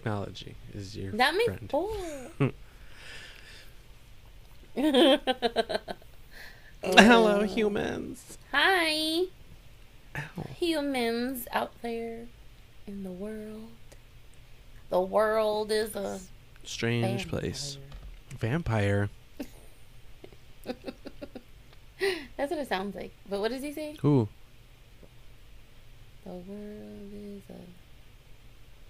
Technology is your That makes friend. four. Hello, humans. Hi, Ow. humans out there in the world. The world is a Strange place. vampire. Vampire. That's what it sounds like. But what does he say? Ooh. The world is a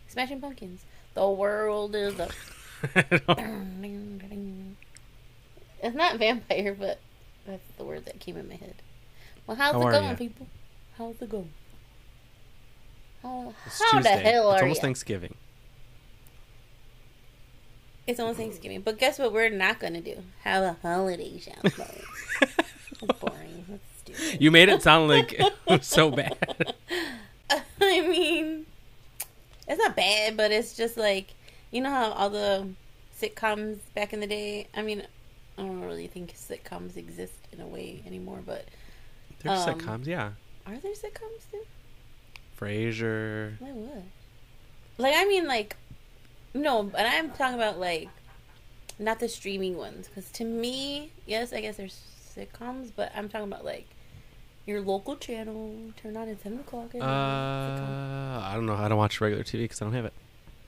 Smashing Pumpkins. The world is a. It's not vampire, but that's the word that came in my head. Well, how's How it going, people? How's it going? How, It's how the hell it's are It's almost you? Thanksgiving. It's almost Thanksgiving, but guess what? We're not gonna do have a holiday show. Boring. You made it sound like it was so bad. I mean, it's not bad, but it's just like you know how all the sitcoms back in the day. I mean, I don't really think sitcoms exist in a way anymore, but There's Um, sitcoms, yeah. are there sitcoms still? Frasier. Like what? Like I mean, like no, but I'm talking about like not the streaming ones. Because to me, yes, I guess there's sitcoms, but I'm talking about like your local channel. Turn on at seven o'clock. Uh. I don't know. I don't watch regular TV because I don't have it.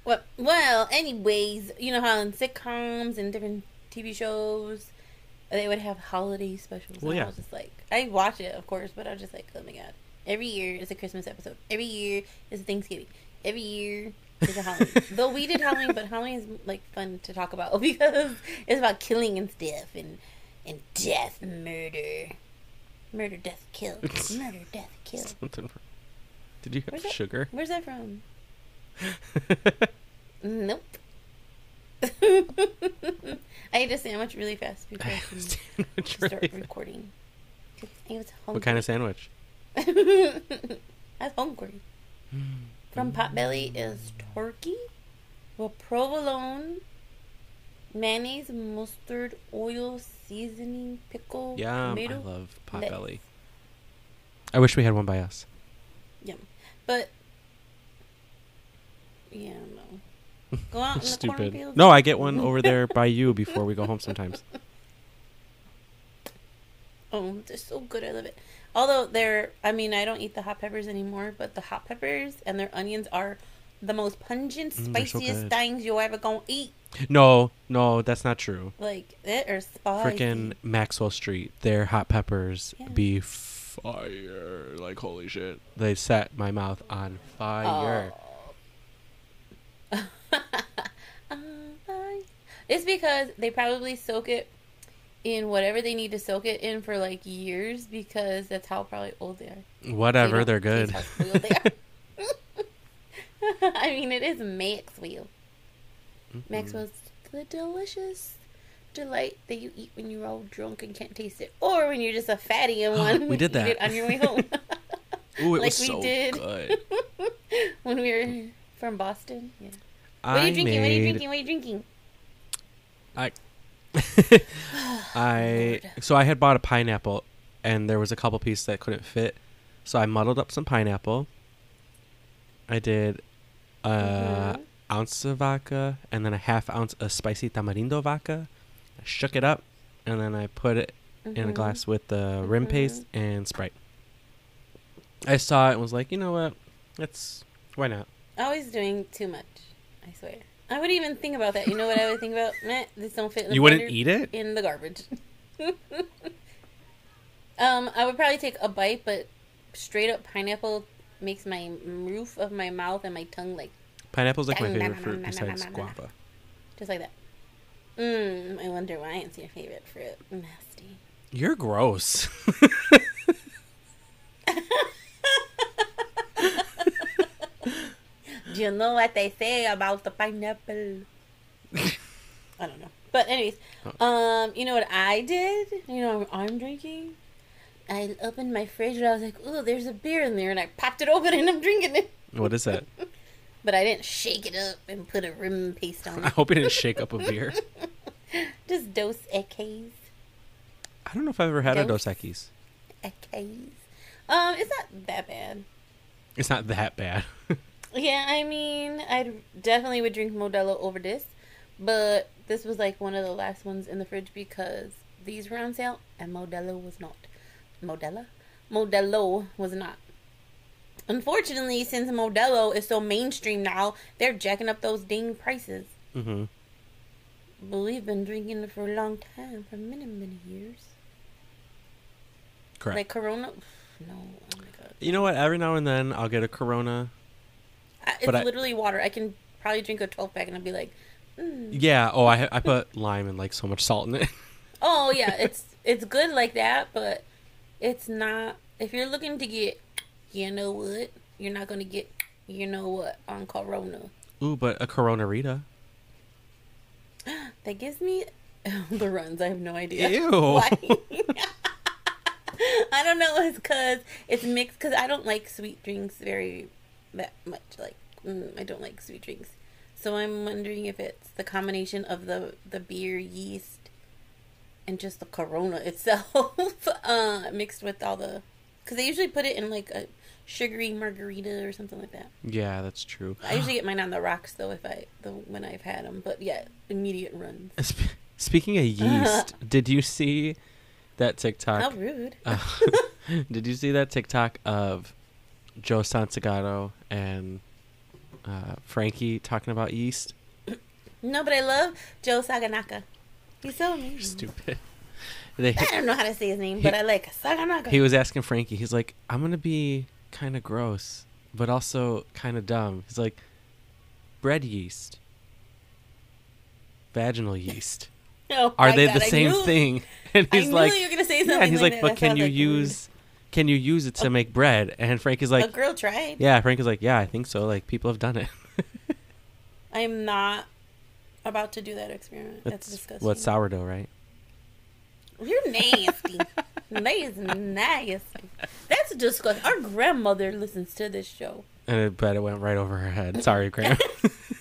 Well, well, anyways, you know how in sitcoms and different TV shows they would have holiday specials. Well, and yeah. I was just like, I watch it, of course, but I was just like, oh my god. Every year is a Christmas episode. Every year is a Thanksgiving. Every year is a Halloween. Though we did Halloween, but Halloween is like fun to talk about because it's about killing and stuff and and death, murder, murder, death, kill, murder, death, kill. Something. wrong. Did you have Where's that- sugar? Where's that from? Nope. I ate a sandwich really fast before I can Sandwich start really fast. recording. I was hungry. What kind of sandwich? I was hungry. Mm. From Potbelly is turkey with provolone, mayonnaise, mustard, oil, seasoning, pickle, Yeah, tomato. I love lettuce. Potbelly. I wish we had one by us. Yum. But yeah, no. Go out in the Stupid. cornfields. No, I get one over there by you before we go home sometimes. Oh, they're so good. I love it. Although they're, I mean, I don't eat the hot peppers anymore, but the hot peppers and their onions are the most pungent, Mm, so spiciest things you'll ever gonna eat. No, no, that's not true. Like it or spicy. Freaking Maxwell Street, their hot peppers Yeah. be fire. Like holy shit, they set my mouth on fire. Oh. It's because they probably soak it in whatever they need to soak it in for like years because that's how probably old they are. Whatever, They are good. how spoiled they are. I mean, it is Maxwell. Mm-hmm. Maxwell's the delicious delight that you eat when you're all drunk and can't taste it, or when you're just a fatty and one. We did eat it that. on your way home. Ooh, it like was we so did. good. when we were from Boston. Yeah. What are you drinking? What are you drinking? What are you drinking? I I Lord. so I had bought a pineapple and there was a couple pieces that couldn't fit. So I muddled up some pineapple. I did a Mhm. ounce of vodka and then a half ounce of spicy tamarindo vodka. I shook it up and then I put it in a Mhm. glass with the rim Mhm. paste and Sprite. I saw it and was like, you know what? That's why not? Always doing too much. I swear. I wouldn't even think about that. You know what I would think about? Meh, this don't fit. In the You wouldn't eat it? in the garbage. um, I would probably take a bite, but straight up pineapple makes my roof of my mouth and my tongue like Pineapple's like my favorite fruit besides guava. just like that. Mmm. I wonder why it's your favorite fruit. Nasty. You're gross. Do you know what they say about the pineapple? I don't know. But anyways, um, you know what I did? You know I'm drinking? I opened my fridge and I was like, "Ooh, there's a beer in there," and I popped it open and I'm drinking it. what is that? But I didn't shake it up and put a rim paste on it. I hope you didn't shake up a beer. Just Dos Equis. I don't know if I've ever had a Dos. Dos Equis. Equis. Um, it's not that bad. It's not that bad. Yeah, I mean, I definitely would drink Modelo over this, but this was like one of the last ones in the fridge because these were on sale and Modelo was not. Modella? Modelo was not. Unfortunately, since Modelo is so mainstream now, they're jacking up those dang prices. Mm-hmm. But we've been drinking it for a long time, for many, many years. Correct. Like Corona, no, oh my god, you know what? Every now and then I'll get a Corona. I, it's I- literally water. I can probably drink a twelve pack and I'll be like, mm. Yeah. Oh, I I put lime and like so much salt in it. oh yeah, it's it's good like that, but it's not. If you're looking to get, you know what, you're not gonna get, you know what, on Corona. Ooh, but a Corona Rita. That gives me the runs. I have no idea. Ew. I don't know. It's because it's mixed. Because I don't like sweet drinks very that much. Like mm, I don't like sweet drinks. So I'm wondering if it's the combination of the the beer yeast and just the Corona itself, uh, mixed with all the. Because they usually put it in like a sugary margarita or something like that. Yeah, that's true. I usually get mine on the rocks though if I the when I've had them. But yeah, immediate runs. Sp- Speaking of yeast, did you see that TikTok? How rude. Uh, did you see that TikTok of Joe Santagato and uh, Frankie talking about yeast? No, but I love Joe Saganaka. He's so amazing. Stupid. They, I don't know how to say his name, but I like Saganaka. he was asking Frankie. He's like, "I'm gonna be kind of gross, but also kind of dumb." He's like, "Bread yeast, vaginal yeast, Oh are they God, the I same knew- thing?" And I he's knew like, you were gonna say something. "Yeah." And he's like, like, "But can you like, use can you use it to oh. make bread?" And Frank is A like, girl tried. "Yeah." Frank is like, "Yeah, I think so. Like people have done it." I am not about to do that experiment. That's, That's disgusting. what sourdough, right? You're nasty. that is nasty. That's disgusting. Our grandmother listens to this show. And I bet it went right over her head. Sorry, Graham.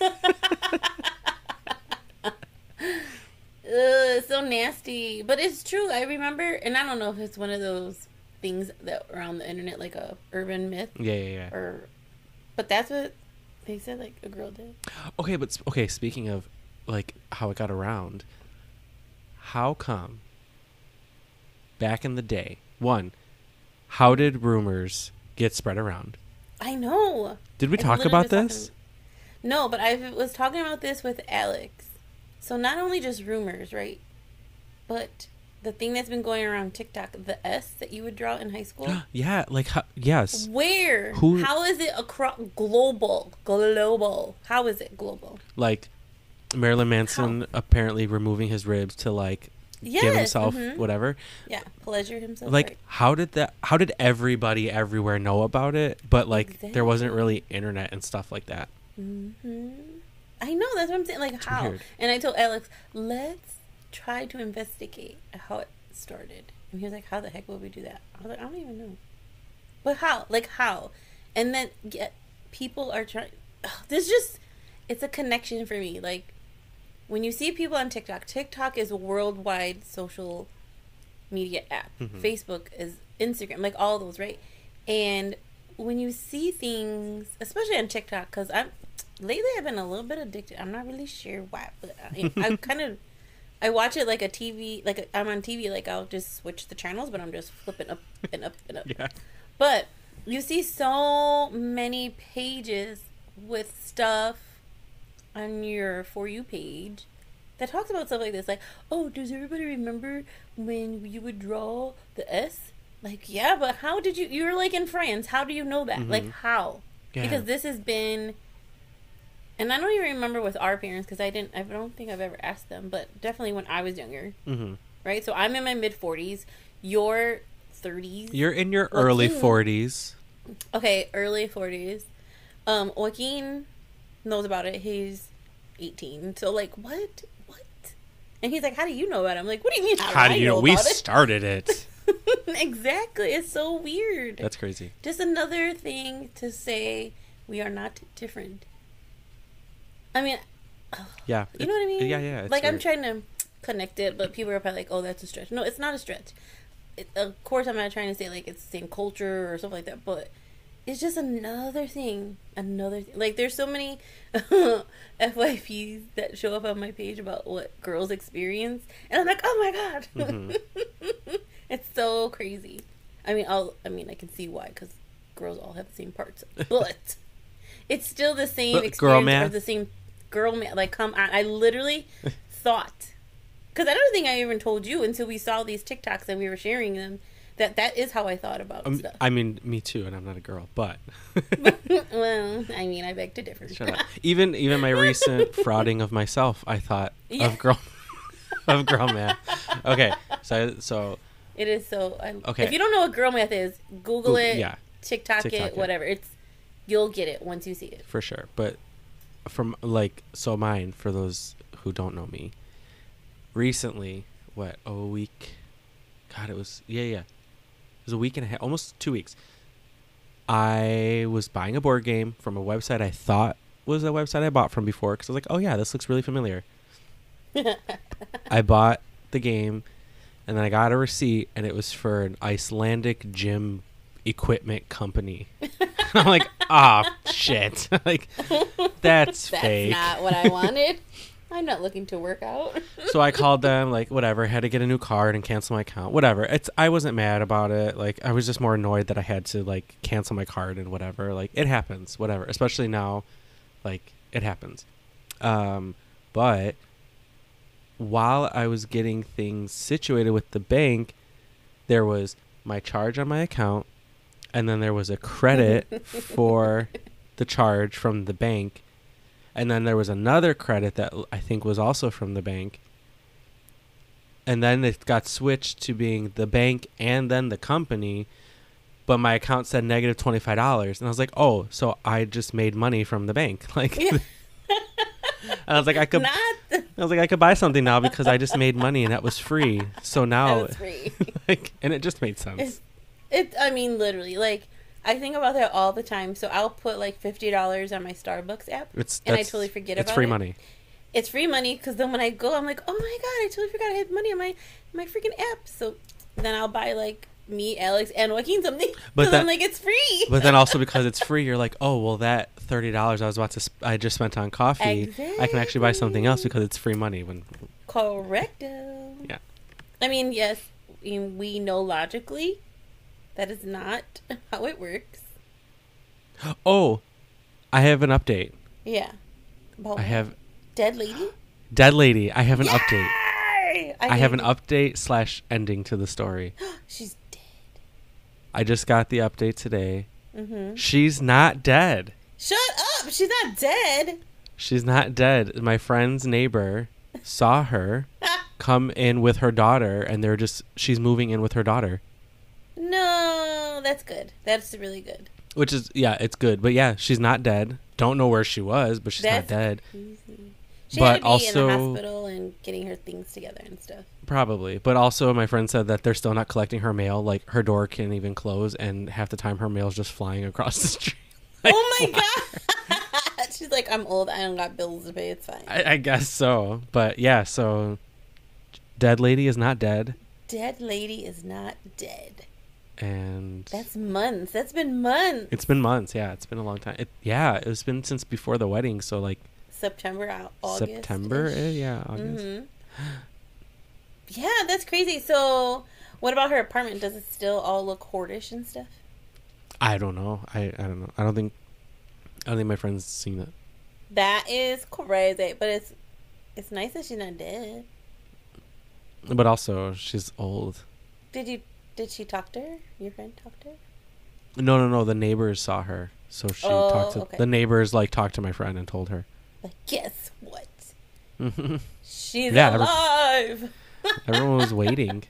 Ugh, so nasty. But it's true. I remember, and I don't know if it's one of those things that are on the internet, like a urban myth, yeah, yeah, yeah. or, but that's what they said. Like a girl did. Okay, but okay. Speaking of like how it got around, how come back in the day, one, how did rumors get spread around? I know. Did we I talk about was talking- this? No, but I was talking about this with Alex. So not only just rumors, right? But the thing that's been going around TikTok, the S that you would draw in high school. yeah, like how, yes, Where? Who- How is it across global? Global. How is it global? like Marilyn Manson apparently removing his ribs to like Yes. give himself mhm. whatever. Yeah, pleasure himself. like right. how did that how did everybody everywhere know about it but like there wasn't really internet and stuff like that hmm I know that's what I'm saying. Like how? weird. And I told Alex, let's try to investigate how it started. And he was like, "How the heck would we do that?" I was like, "I don't even know." But how? Like how? And then get people are trying. this just it's a connection for me. Like when you see people on TikTok, TikTok is a worldwide social media app. Mhm. Facebook is Instagram, like all those, right? And when you see things, especially on TikTok, because I'm lately I've been a little bit addicted. I'm not really sure why, but I, I kind of I watch it like a TV, like I'm on TV. Like I'll just switch the channels, but I'm just flipping up and up and up. yeah But you see so many pages with stuff on your For You page that talks about stuff like this. Like, oh, does everybody remember when you would draw the S? Like, yeah, but how did you? You're like in France. How do you know that? Like, Mhm. how? yeah Because this has been. And I don't even remember with our parents because I didn't. I don't think I've ever asked them, but definitely when I was younger, hmm right? So I'm in my mid 40s. You're 30s. you're in your Well, early 40s Okay, early 40s. Um, Joaquin knows about it. He's 18. So, like, what? What? And he's like, how do you know about it? I'm like, what do you mean? How, how do do you know know we it? started it exactly. It's so weird. that's crazy Just another thing to say we are not different. I mean, yeah you know what I mean? yeah yeah like, I'm trying to connect it, but people are probably like, oh, that's a stretch. No, it's not a stretch. It, of course, I'm not trying to say, like, it's the same culture or something like that, but it's just another thing. Another thing. Like there's so many FYPs that show up on my page about what girls experience, and I'm like, oh my god, Mm-hmm. it's so crazy. I mean, I'll. I mean, I can see why because girls all have the same parts, but it's still the same But experience girl or the same girl man. Like, come on, I literally thought because I don't think I even told you until we saw these TikToks and we were sharing them that that is how I thought about Um, stuff. I mean, me too, and I'm not a girl, but well, I mean, I beg to differ. Shut up. Even even my recent frauding of myself, I thought Yeah. of girl of girl math. Okay, so so It is so. I, Okay. If you don't know what girl math is, Google Google- it. yeah. TikTok, TikTok it. it. Whatever. It's you'll get it once you see it. for sure. But from like so mine for those who don't know me. Recently, what a week? God, it was yeah yeah. It was a week and a half, almost two weeks. I was buying a board game from a website I thought was a website I bought from before because I was like, oh yeah, this looks really familiar. I bought the game, and then I got a receipt, and it was for an Icelandic gym equipment company. I'm like, ah, shit! like that's, That's fake. not what I wanted. I'm not looking to work out. so I called them, like, whatever. Had to get a new card and cancel my account. Whatever. It's I wasn't mad about it. Like I was just more annoyed that I had to like cancel my card and whatever. Like it happens. Whatever. Especially now, like it happens. Um, but while I was getting things situated with the bank, there was my charge on my account, and then there was a credit for the charge from the bank, and then there was another credit that I think was also from the bank. And then it got switched to being the bank and then the company, but my account said negative twenty five dollars, and I was like, oh, so I just made money from the bank, like. Yeah. I was like, I could. not. I was like, I could buy something now because I just made money and that was free. So now, that was free. like, and it just made sense. It's, it. I mean, literally, like I think about that all the time. So I'll put like fifty dollars on my Starbucks app, It's and I totally forget about it. It's about free it. money. It's free money because then when I go, I'm like, oh my god, I totally forgot I had money on my my freaking app. So then I'll buy like me, Alex, and Joaquin something. But But I'm like, it's free. But then also because it's free, you're like, oh well, that thirty dollars I was about to, sp- I just spent on coffee. I can actually buy something else because it's free money. When Correcto. Yeah. I mean, yes, we know logically that is not how it works. oh, I have an update. Yeah. I have dead lady. dead lady. I have an update. Yay! I have an update slash ending to the story. She's dead. I just got the update today. hmm She's not dead. Shut up! She's not dead. She's not dead. My friend's neighbor saw her come in with her daughter, and they're just she's moving in with her daughter, no, that's good. That's really good. which is yeah, it's good. But yeah, she's not dead. Don't know where she was, but she's That's not dead. crazy. She But be in also- the hospital and getting her things together and stuff. Probably. But also, my friend said that they're still not collecting her mail. Like her door can't even close, and half the time her mail's just flying across the street. Like, oh my god! She's like, I'm old. I don't got bills to pay. It's fine. I, I guess so. But yeah, so dead lady is not dead, dead lady is not dead. And That's months. That's been months. it's been months. Yeah, it's been a long time. It, yeah, it's been since before the wedding. So like September, Au- August. September. eh, yeah, August. hmm Yeah, that's crazy. So, what about her apartment? Does it still all look hoardish and stuff? I don't know. I, I don't know. I don't think I don't think my friend's seen it. That is crazy, but it's it's nice that she's not dead. But also, she's old. Did you did she talk to her? Your friend talked to her? No, no, no. The neighbors saw her, so she Oh, talked to okay. the neighbors. Like talked to my friend and told her. Like, guess what? She's Yeah, every- alive. was waiting.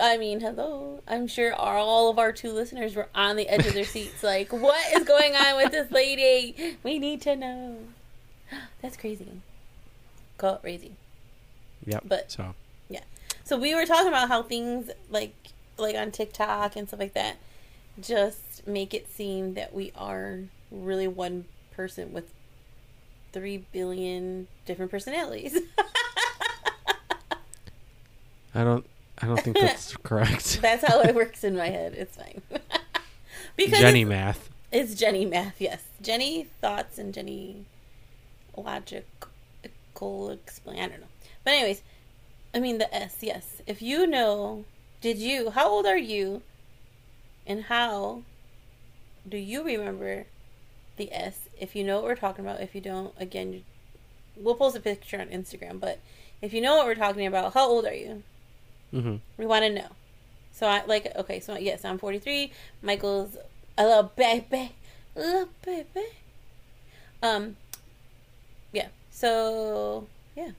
I mean, hello. I'm sure all of our two listeners were on the edge of their seats, like, what is going on with this lady? We need to know. That's crazy. Call it crazy. Yep. But- so yeah. So we were talking about how things like like on TikTok and stuff like that just make it seem that we are really one person with three billion different personalities. I don't. I don't think that's correct. That's how it works in my head. It's fine. because Jenny it's- math. It's Jenny math, yes. Jenny thoughts and Jenny logical explain. I don't know. But anyways, I mean the S, yes. If you know, did you? How old are you? And how do you remember the S? If you know what we're talking about, if you don't, again, we'll post a picture on Instagram. But if you know what we're talking about, how old are you? Mm-hmm. We want to know. So I like okay. So yes, I'm 43. Michael's a little baby, a little baby. Um. Yeah. So yeah,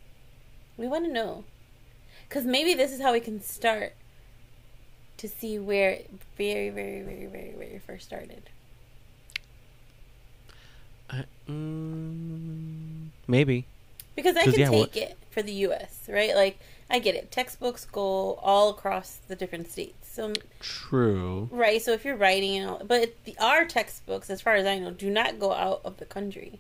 we want to know, because maybe this is how we can start to see where it very, very, very, very, very first started. I, mm, maybe. Because I can yeah, take what- it for the U.S. Right? Like I get it. Textbooks go all across the different states. So True. Right. So if you're writing but the our textbooks, as far as I know, do not go out of the country.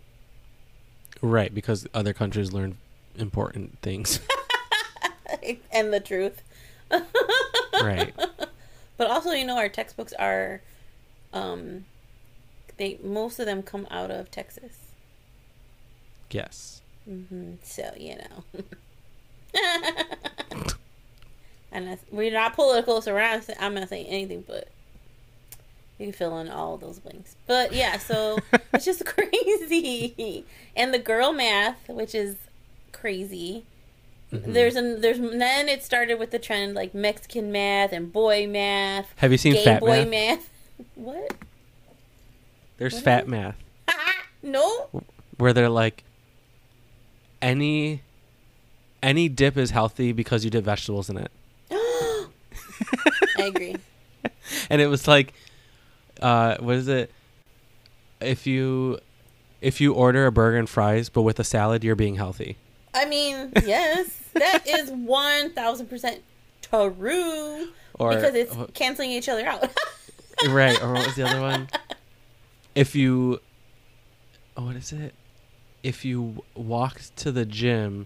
Right, because other countries learn important things. and the truth. right. But also, you know, our textbooks are, um, they most of them come out of Texas. Yes. hmm So you know. and that's, we're not political, so we're not. I'm not saying anything, but you can fill in all those blanks. But yeah, so it's just crazy. And the girl math, which is crazy. Mhm. There's an there's then it started with the trend like Mexican math and boy math, Have you seen Fat boy Math? math. What? There's What Fat Math, no. where they're like, any, any dip is healthy because you did vegetables in it, I agree. and it was like, uh, what is it? If you, if you order a burger and fries but with a salad, you're being healthy. I mean, yes, that is one thousand percent true Or because it's canceling each other out. right. Or what was the other one? If you, oh, what is it? If you walk to the gym,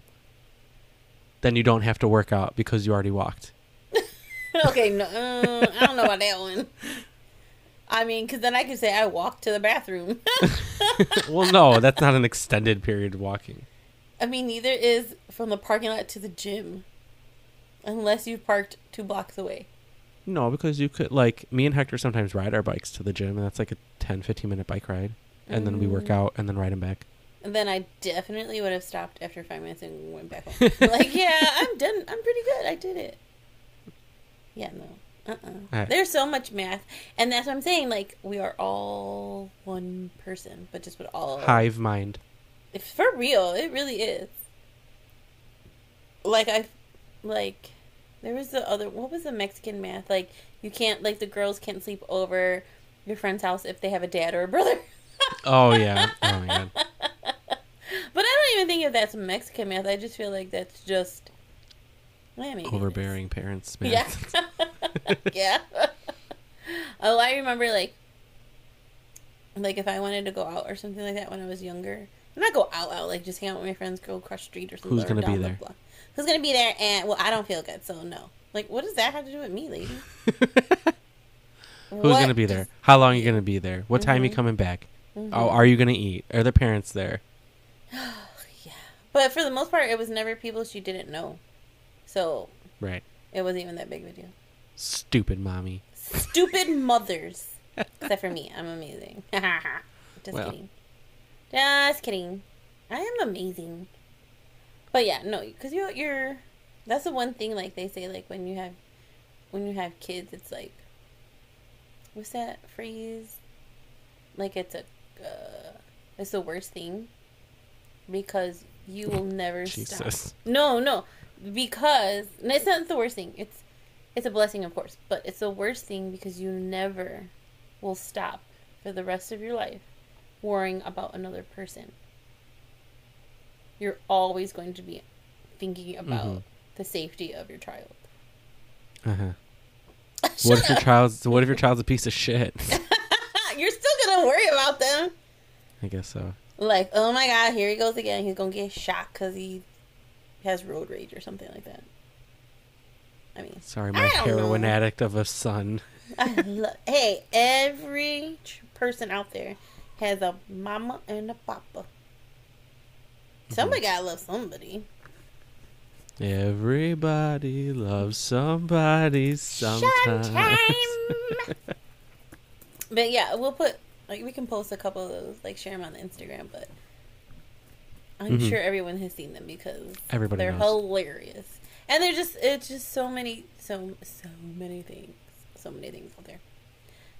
then you don't have to work out because you already walked. okay, no, uh, I don't know about that one. I mean, because then I could say I walked to the bathroom. well, no, that's not an extended period of walking. I mean, neither is from the parking lot to the gym, unless you've parked two blocks away. No, because you could like me and Hector sometimes ride our bikes to the gym, and that's like a 10, 15 minute bike ride, and then we work Mm. out and then ride them back. And then I definitely would have stopped after five minutes and went back home. like, yeah, I'm done. I'm pretty good. I did it. Yeah, no. Uh-uh. Alright. There's so much math. And that's what I'm saying. Like, we are all one person, but just with all. Hive mind. For real, it really is. Like, I. Like, there was the other. What was the Mexican math? Like, you can't. Like, the girls can't sleep over your friend's house if they have a dad or a brother. Oh yeah. Oh. But I don't even think if that's Mexican math. I just feel like that's just yeah, maybe it is. Overbearing parents. Man. Yeah, yeah. oh, I remember like like if I wanted to go out or something like that when I was younger. I'm not go out out like just hang out with my friends, go across the street or something. Who's gonna be down the there? Who's gonna be there? And well, I don't feel good, so no. Like, what does that have to do with me, lady? Who's gonna be there? How long are you gonna be there? What time you Mhm. coming back? Mhm. Oh, are you gonna eat? Are the parents there? yeah, but for the most part, it was never people she didn't know, so Right. it wasn't even that big of a deal. Stupid mommy. Stupid mothers. Except for me. I'm amazing. Just Well. kidding. Just kidding. I am amazing. But yeah, no, because you, you're. That's the one thing, like they say, like when you have, when you have kids, it's like, what's that phrase? Like it's a, uh, it's the worst thing, because you will never stop. No, no, because it's not the worst thing. It's it's a blessing, of course, but it's the worst thing because you never will stop for the rest of your life worrying about another person. You're always going to be thinking about Mhm. the safety of your child. Uh huh. What if your child's What if your child's a piece of shit? You're still gonna worry about them. I guess so. Like, oh my god, here he goes again. He's gonna get shot because he has road rage or something like that. I mean, Sorry, my heroin know. addict of a son. Hey, every person out there has a mama and a papa. Somebody gotta love somebody. Everybody loves somebody sometimes. Sometime. but yeah, we'll put like we can post a couple of those, like share them on the Instagram. But I'm Mhm. sure everyone has seen them because Everybody they're knows. hilarious, and they're just it's just so many so so many things, so many things out there.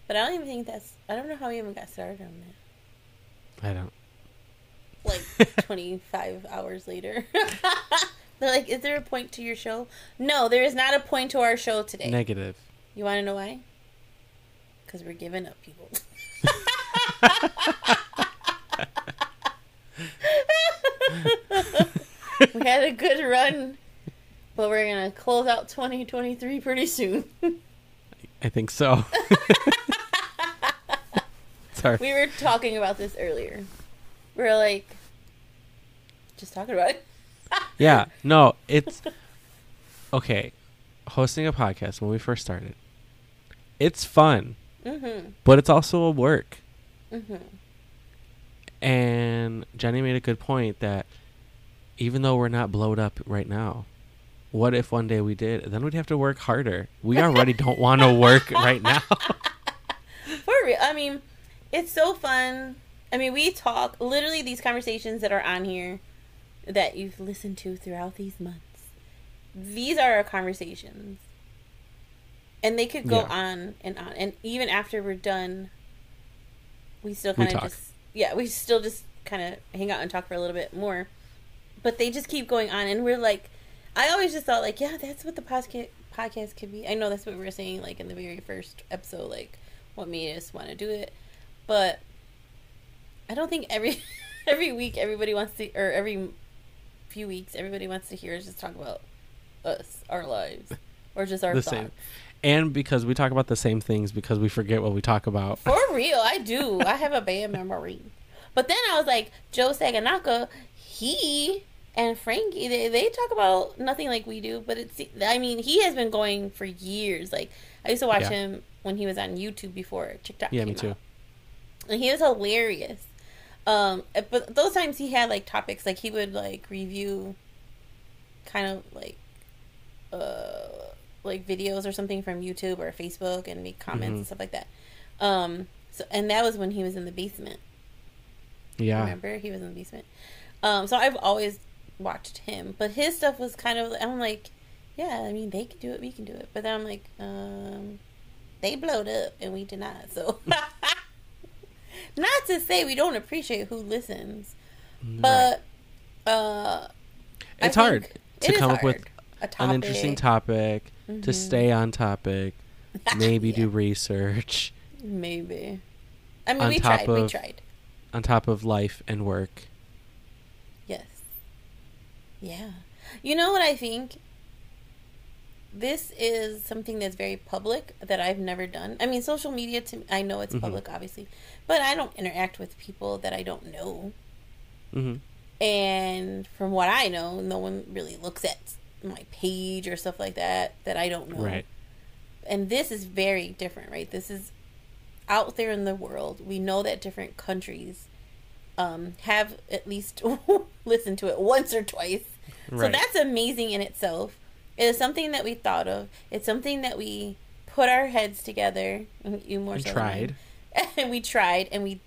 But I don't even think that's I don't know how we even got started on that. I don't. Like 25 hours later. They're like, is there a point to your show? No, there is not a point to our show today. Negative. You want to know why? Because we're giving up, people. we had a good run, but we're gonna close out 2023 pretty soon. I think so. Sorry. we were talking about this earlier. We are like, just talking about it. Yeah, no, it's okay. Hosting a podcast when we first started, it's fun, Mm-hmm. but it's also a work. Mm-hmm. And Jenny made a good point that even though we're not blowed up right now, what if one day we did? Then we'd have to work harder. We already don't want to work right now. For real. I mean, it's so fun. I mean, we talk literally these conversations that are on here that you've listened to throughout these months. These are our conversations. And they could go Yeah. on and on. And even after we're done, we still kind of just yeah, we still just kind of hang out and talk for a little bit more. But they just keep going on and we're like I always just thought like, yeah, that's what the podcast podcast could be. I know that's what we were saying like in the very first episode like what made us want to do it. But I don't think every every week everybody wants to or every few weeks everybody wants to hear us just talk about us, our lives, or just our The thoughts. same. And because we talk about the same things because we forget what we talk about. For real, I do. I have a bad memory. But then I was like, Joe Saganaka, he and Frankie, they, they talk about nothing like we do, but it's, I mean, he has been going for years. Like, I used to watch Yeah. him when he was on YouTube before TikTok Yeah, me too. out. And he was hilarious. Um, but those times he had like topics, like he would like review kind of like, uh, like videos or something from YouTube or Facebook and make comments Mhm. and stuff like that. Um, so and that was when he was in the basement. Yeah. Remember, he was in the basement. Um, so I've always watched him, but his stuff was kind of. I'm like, yeah, I mean, they can do it, we can do it. But then I'm like, um, they blowed up and we did not. So, not to say we don't appreciate who listens, Right. but uh, it's hard to it come up with hard. an interesting topic, to Mhm. stay on topic, maybe Yeah. do research Maybe. I mean, On we tried. we tried. on top of life and work. Yes. Yeah. You know what I think? This is something that's very public that I've never done. I mean, social media to I know it's Mhm. public obviously, but I don't interact with people that I don't know. hmm And from what I know, no one really looks at my page or stuff like that that I don't know. Right. And this is very different, right? This is out there in the world. We know that different countries um, have at least listened to it once or twice. Right. So that's amazing in itself. It is something that we thought of. It's something that we put our heads together. You more so than tried. and we tried, and we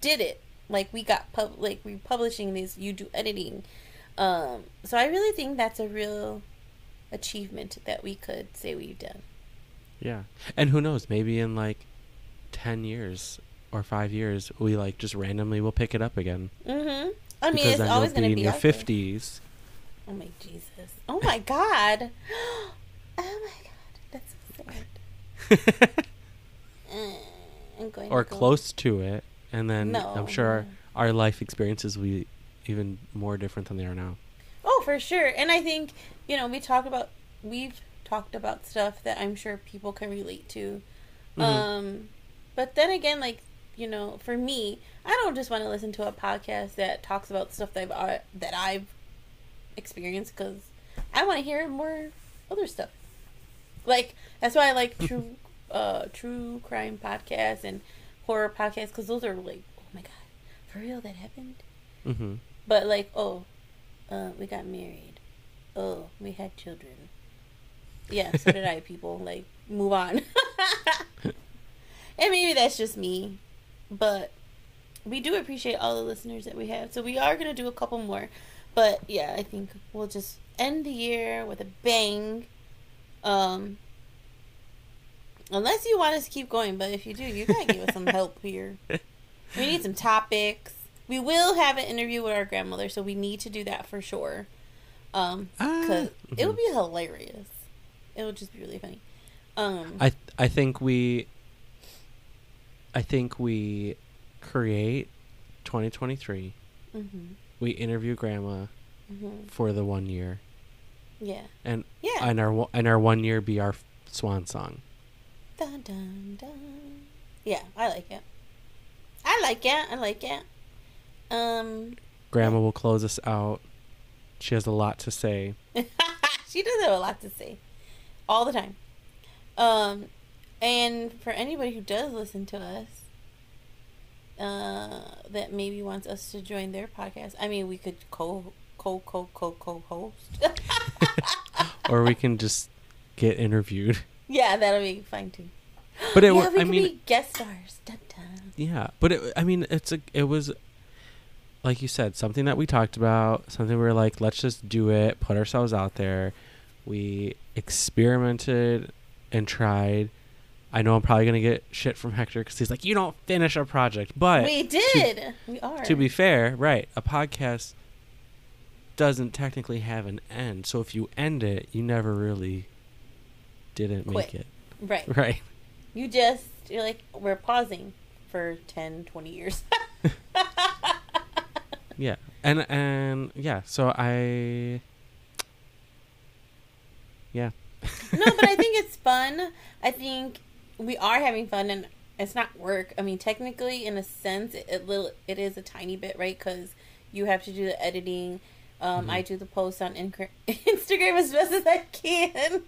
did it. Like we got pub, like we publishing these. You do editing. Um, so I really think that's a real achievement that we could say we've done. Yeah. And who knows, maybe in like 10 years or 5 years we like just randomly will pick it up again. Mm-hmm. I mean, because it's always going to be in your out there. 50s. Oh my Jesus! Oh my God! Oh my God! That's so sad. I'm going or to close to it and then No. I'm sure our, our life experiences will be even more different than they are now. Oh, for sure. And I think, you know, we talk about we've talked about stuff that I'm sure people can relate to. Mhm. Um but then again like, you know, for me, I don't just want to listen to a podcast that talks about stuff that I've uh, that I've experienced cuz I want to hear more other stuff. Like that's why I like true uh true crime podcasts and horror podcasts because those are like, oh my god, for real that happened. Mm-hmm. But like, oh, uh, we got married. Oh, we had children. Yeah, so did I. People like move on. and maybe that's just me, but we do appreciate all the listeners that we have. So we are gonna do a couple more, but yeah, I think we'll just end the year with a bang. Um, unless you want us to keep going, but if you do, you gotta give us some help here. We need some topics. We will have an interview with our grandmother, so we need to do that for sure. Um, because Ah, it would be hilarious. It would just be really funny. Um, I I think we I think we create 2023. mhm, We interview grandma mhm. for the one year, yeah, and yeah. and our and our one year be our swan song. Dun, dun, dun. Yeah, I like it. I like it. I like it. Um, Grandma will close us out. She has a lot to say. she does have a lot to say, all the time. Um, and for anybody who does listen to us, uh, that maybe wants us to join their podcast. I mean, we could co co co co co host. or we can just get interviewed. Yeah, that'll be fine too. But it yeah, we I could mean- be guest stars. Dun, dun. Yeah, but it, I mean, it's a it was like you said something that we talked about, something we were like, let's just do it, put ourselves out there. We experimented and tried. I know I'm probably gonna get shit from Hector because he's like, you don't finish a project, but we did. we are. to be fair, right, a podcast doesn't technically have an end. So if you end it, you never really didn't make it. right. Right. You just you're like we're pausing for 10, 20 years. Yeah. And and yeah, so I Yeah. no, but I think it's fun. I think we are having fun, and it's not work. I mean, technically, in a sense, it, it little it is a tiny bit, right? Because you have to do the editing. Um, Mhm. I do the posts on Instagram as best as I can.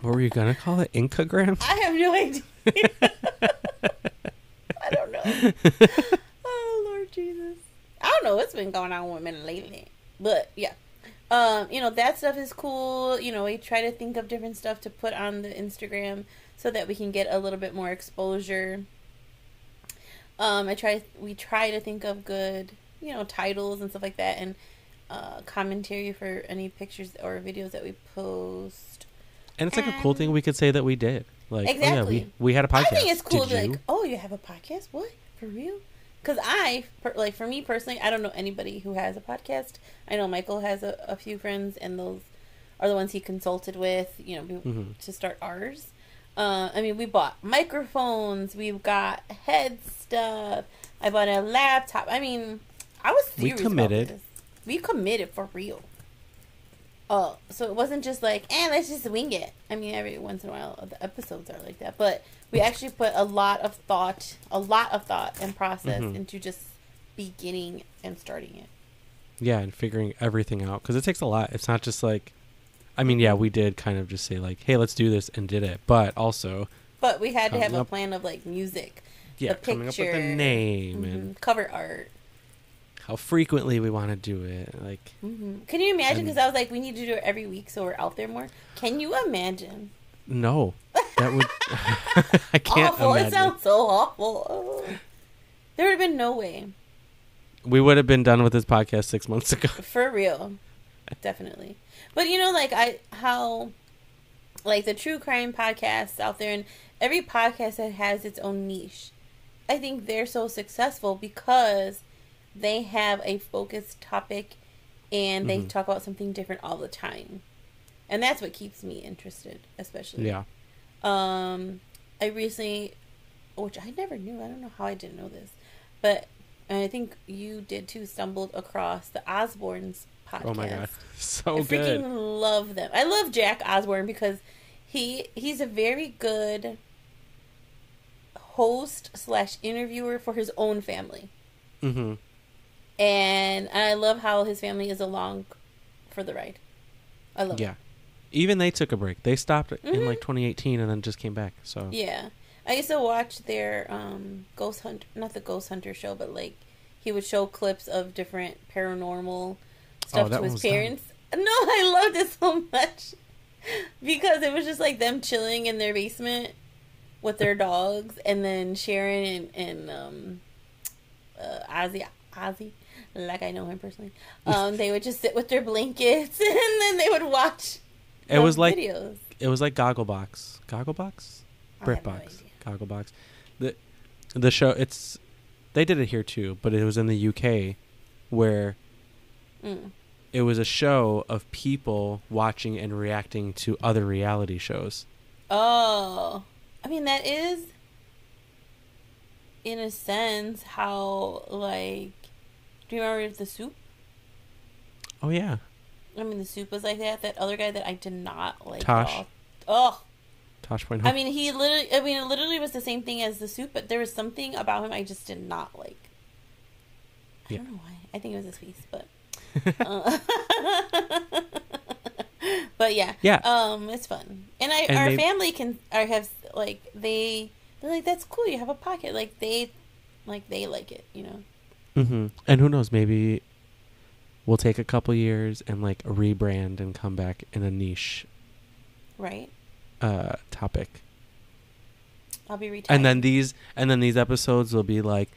What were you gonna call it? Incagram? I have no idea. I don't know. Oh Lord Jesus. I don't know what's been going on with men lately. But yeah. Um, you know, that stuff is cool. You know, we try to think of different stuff to put on the Instagram so that we can get a little bit more exposure. Um, I try we try to think of good, you know, titles and stuff like that and uh, commentary for any pictures or videos that we post. And it's like a cool thing we could say that we did. Like, oh yeah, Exactly. we, we had a podcast. I think it's cool Did to be you? like, oh, you have a podcast? What for real? Because I, per, like, for me personally, I don't know anybody who has a podcast. I know Michael has a, a few friends, and those are the ones he consulted with, you know, Mhm. to start ours. Uh, I mean, we bought microphones, we've got head stuff. I bought a laptop. I mean, I was We serious. about committed. this. We committed for real. Oh, so it wasn't just like, eh, let's just wing it. I mean, every once in a while the episodes are like that, but we actually put a lot of thought, a lot of thought and process Mhm. into just beginning and starting it. Yeah, and figuring everything out because it takes a lot. It's not just like, I mean, yeah, we did kind of just say like, hey, let's do this and did it, but also, But we had to have Coming a plan of like music, yeah, the coming up with a picture, name mhm, and cover art. How frequently we want to do it. Like, hmm Can you imagine? Because I was like, we need to do it every week, so we're out there more. Can you imagine? no, that would I can't awful! imagine. It sounds so awful. Oh. There would have been no way. we would have been done with this podcast six months ago. For real. Definitely. But you know, like I how like the true crime podcasts out there and every podcast that has its own niche. I think they're so successful because they have a focused topic and they Mhm. talk about something different all the time. And that's what keeps me interested, especially. Yeah. Um, I recently, which I never knew. I don't know how I didn't know this, but I think you did too. Stumbled across the Osbournes podcast. Oh my god, so I freaking good. love them. I love Jack Osbourne because he he's a very good host slash interviewer for his own family, hmm and I love how his family is along for the ride. I love it. Yeah. Even they took a break. They stopped in Mhm. like 2018 and then just came back. So Yeah. I used to watch their um Ghost Hunt, not the Ghost Hunter show, but like he would show clips of different paranormal stuff Oh, to his was dumb. parents. No, I loved it so much because it was just like them chilling in their basement with their dogs, and then Sharon and and um, uh, Ozzy, Ozzy, like I know him personally. Um, they would just sit with their blankets, and then they would watch. It was like videos. it was like Gogglebox, Gogglebox, no BritBox, idea. Gogglebox. The the show it's they did it here too, but it was in the UK where Mm. it was a show of people watching and reacting to other reality shows. Oh, I mean that is, in a sense, how like. Do you remember the soup? Oh yeah, I mean, the soup was like that. That other guy that I did not like. Tosh. Oh, Tosh Point. I mean, he literally. I mean, it literally was the same thing as the soup, but there was something about him I just did not like. I Yeah. don't know why. I think it was his face, but. uh, but yeah, Yeah. Um, it's fun, and I And our they- family can I have like they they're like that's cool. You have a pocket, like they like they like it, you know. Hmm And who knows? Maybe we'll take a couple years and like rebrand and come back in a niche Right? uh topic. I'll be retired. And then these and then these episodes will be like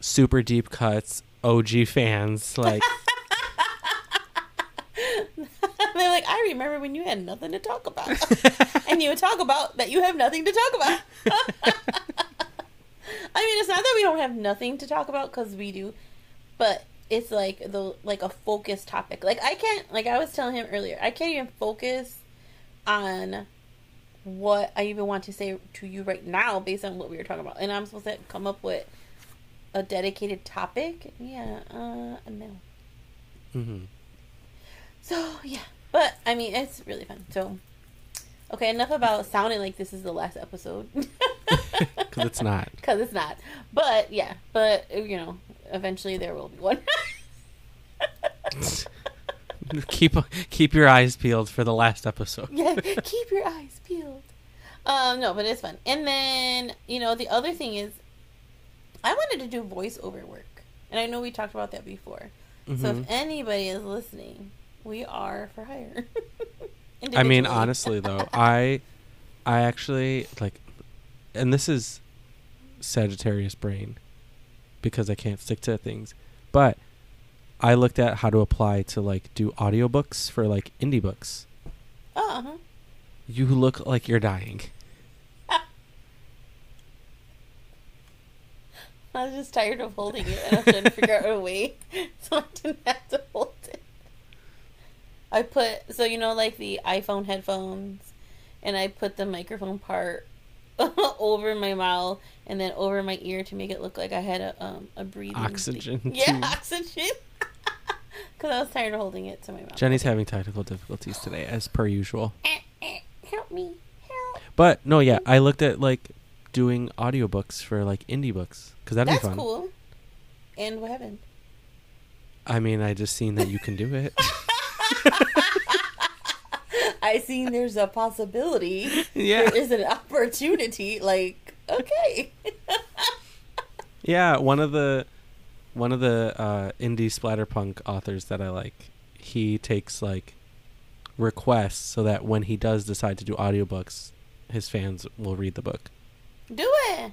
super deep cuts, OG fans like they're like, I remember when you had nothing to talk about, and you would talk about that you have nothing to talk about. I mean, it's not that we don't have nothing to talk about because we do, but it's like the like a focused topic. Like I can't, like I was telling him earlier, I can't even focus on what I even want to say to you right now based on what we were talking about, and I'm supposed to come up with a dedicated topic. Yeah, uh, no. hmm So yeah, but I mean, it's really fun. So, okay, enough about sounding like this is the last episode cuz it's not. because it's not. But yeah, but you know, eventually there will be one. keep keep your eyes peeled for the last episode. yeah, keep your eyes peeled. Um, no, but it's fun. And then you know, the other thing is, I wanted to do voiceover work, and I know we talked about that before. So Mhm. if anybody is listening, we are for hire. I mean, honestly though, I I actually like and this is Sagittarius brain because I can't stick to things. But I looked at how to apply to like do audiobooks for like indie books. Oh, uh-huh. You look like you're dying. I was just tired of holding it, and I was trying to figure out a way so I didn't have to hold it. I put so you know like the iPhone headphones, and I put the microphone part over my mouth and then over my ear to make it look like I had a um a breathing Oxygen thing. Yeah, oxygen. Because I was tired of holding it to my mouth. Jenny's having technical difficulties today as per usual. Eh, eh, Help me, help. But no, yeah, I looked at like doing audiobooks for like indie books cuz that'd That's be fun. cool. And what happened? I mean, I just seen that you can do it. I seen there's a possibility. yeah. There is an opportunity. Like, okay. Yeah, one of the one of the uh, indie splatterpunk authors that I like, he takes like requests so that when he does decide to do audiobooks, his fans will read the book. Do it.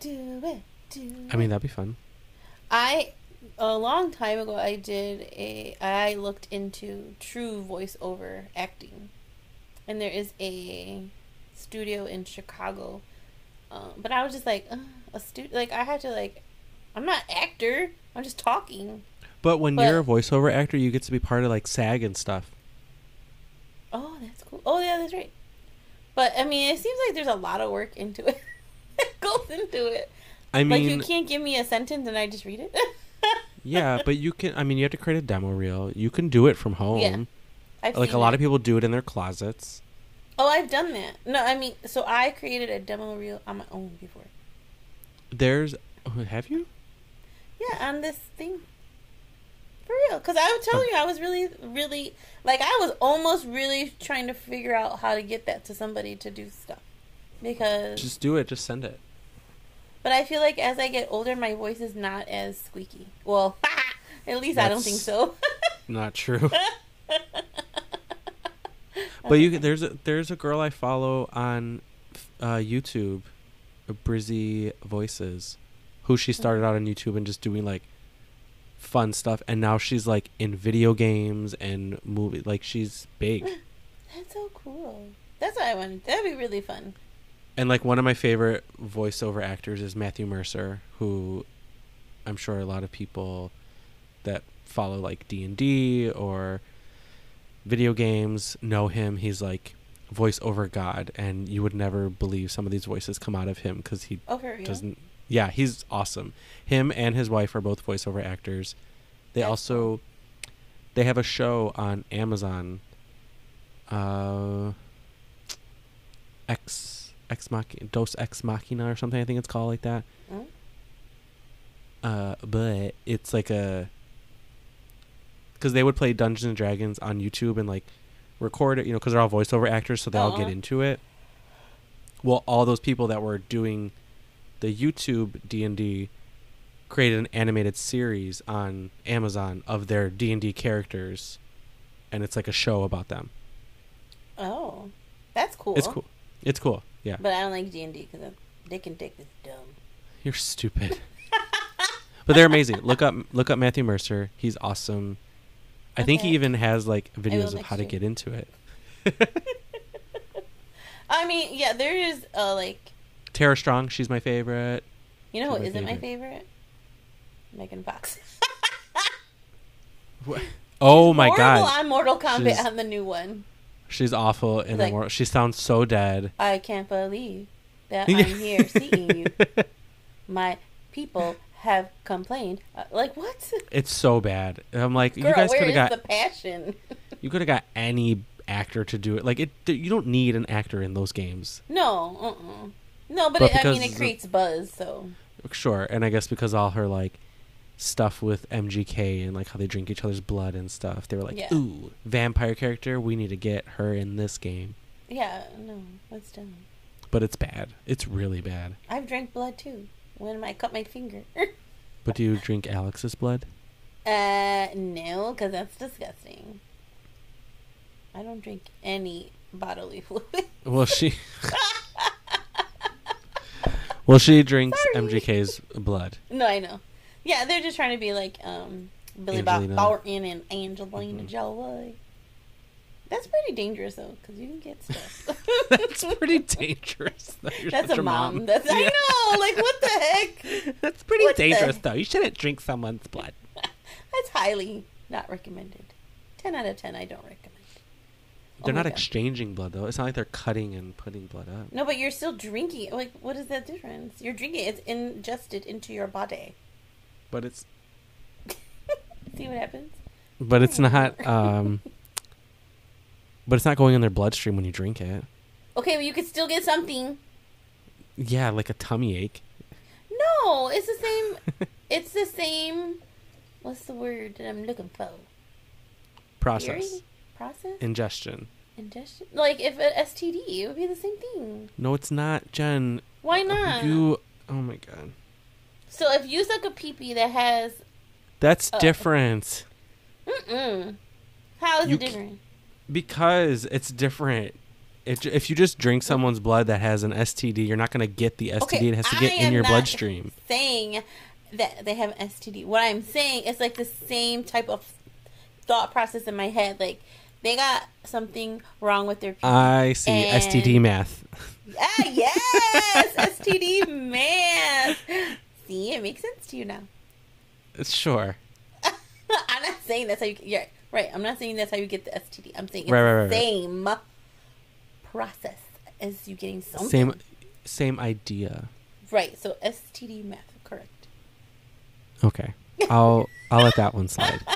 Do it. Do I mean, that'd be fun. I a long time ago I did a I looked into true voiceover acting, and there is a studio in Chicago, um, but I was just like a stu like I had to like I'm not actor I'm just talking. But when But- you're a voiceover actor, you get to be part of like SAG and stuff. Oh, that's cool. Oh yeah, that's right. But I mean, it seems like there's a lot of work into it. it goes into it. I like you can't give me a sentence and I just read it. yeah, but you can. I mean, you have to create a demo reel. You can do it from home. Yeah, I've Like a lot it. of people do it in their closets. Oh, I've done that. No, I mean, so I created a demo reel on my own before. There's, oh, have you? Yeah, on this thing. For real. Because I was telling you, I was really, really, like, I was almost really trying to figure out how to get that to somebody to do stuff. because Just do it. Just send it. But I feel like as I get older my voice is not as squeaky. Well, at least I don't think so. Not true. but you there's a there's a girl I follow on uh, YouTube, Brizzy Voices, who she started out on YouTube and just doing like fun stuff, and now she's like in video games and movie. Like she's big, That's so cool. That's what I want. That'd be really fun. And like one of my favorite voiceover actors is Matthew Mercer, who I'm sure a lot of people that follow like D and D or video games know him. He's like voiceover god, and you would never believe some of these voices come out of him because he Oh, doesn't. Yeah, he's awesome. Him and his wife are both voiceover actors. They That's also they have a show on Amazon. Uh, Ex Ex Machina, Dos Ex Machina or something. I think it's called like that. Mm. Uh, but it's like a because they would play Dungeons and Dragons on YouTube and like record it, you know, because they're all voiceover actors, so they all get Uh-huh. into it. Well, all those people that were doing the YouTube D and D created an animated series on Amazon of their D and D characters, and it's like a show about them. Oh, that's cool. It's cool. It's cool. Yeah, But I don't like D and D because Dick and Dick is dumb. you're stupid. but they're amazing. Look up look up Matthew Mercer. He's awesome. I think he even has like videos of how to year. get into it. I mean, yeah, there is uh like Tara Strong, she's my favorite. you know She's who my isn't my favorite. favorite? Megan Fox. Oh my god, on Mortal Kombat She's- on the new one. She's awful in Like- the world. She sounds so dead. I can't believe that I'm here seeing you. My people have complained. Uh, like what? It's so bad. I'm like, Girl, you guys could have got the passion? you could have got any actor to do it. Like it, you don't need an actor in those games. no, uh-uh. no, but, But it, I mean it the- creates buzz. So Sure, and I guess because all her like stuff with MGK and like how they drink each other's blood and stuff, they were like, Yeah. "Ooh, vampire character, we need to get her in this game." yeah, no, that's dumb. But it's bad. It's really bad. I've drank blood too when I cut my finger. But do you drink Alex's blood? uh, no, because that's disgusting. I don't drink any bodily fluid. Well, she Well, she drinks Sorry. MGK's blood. no, I know. Yeah, they're just trying to be like um Billy Bob Thornton and Angelina Mhm. Jolie. That's pretty dangerous though, because you can get stuff. That's pretty dangerous. though. You're That's a mom. mom. That's I know. Like what the heck? That's pretty What the- dangerous, though. You shouldn't drink someone's blood. That's highly not recommended. Ten out of ten. I don't recommend. Oh They're my not God. exchanging blood, though. It's not like they're cutting and putting blood up. No, but you're still drinking. Like, what is that difference? You're drinking. It's ingested into your body. But it's See what happens? but it's not um but it's not going in their bloodstream when you drink it. Okay, but you could still get something. Yeah, like a tummy ache. No, it's the same. it's the same. What's the word that I'm looking for? Process. Theory? Process? Ingestion. Ingestion? Like if an STD, it would be the same thing. No, it's not, Jen. Why not? You oh my god. So if you suck a peepee that has, That's different. mm-mm. How is You it c- different? Because it's different. It, if you just drink someone's blood that has an STD, you're not going to get the STD. Okay, it has to I get in am your not bloodstream. Saying that they have an STD. What I'm saying is like the same type of thought process in my head. Like they got something wrong with their. pee. I see And- STD math. ah, yes, STD man. See, it makes sense to you now. Sure. I'm not saying that's how you. Yeah, right. I'm not saying that's how you get the STD. I'm saying it's Right, right, right, the same process as you getting something. Same same idea. Right. So STD math, correct. Okay. I'll I'll let that one slide.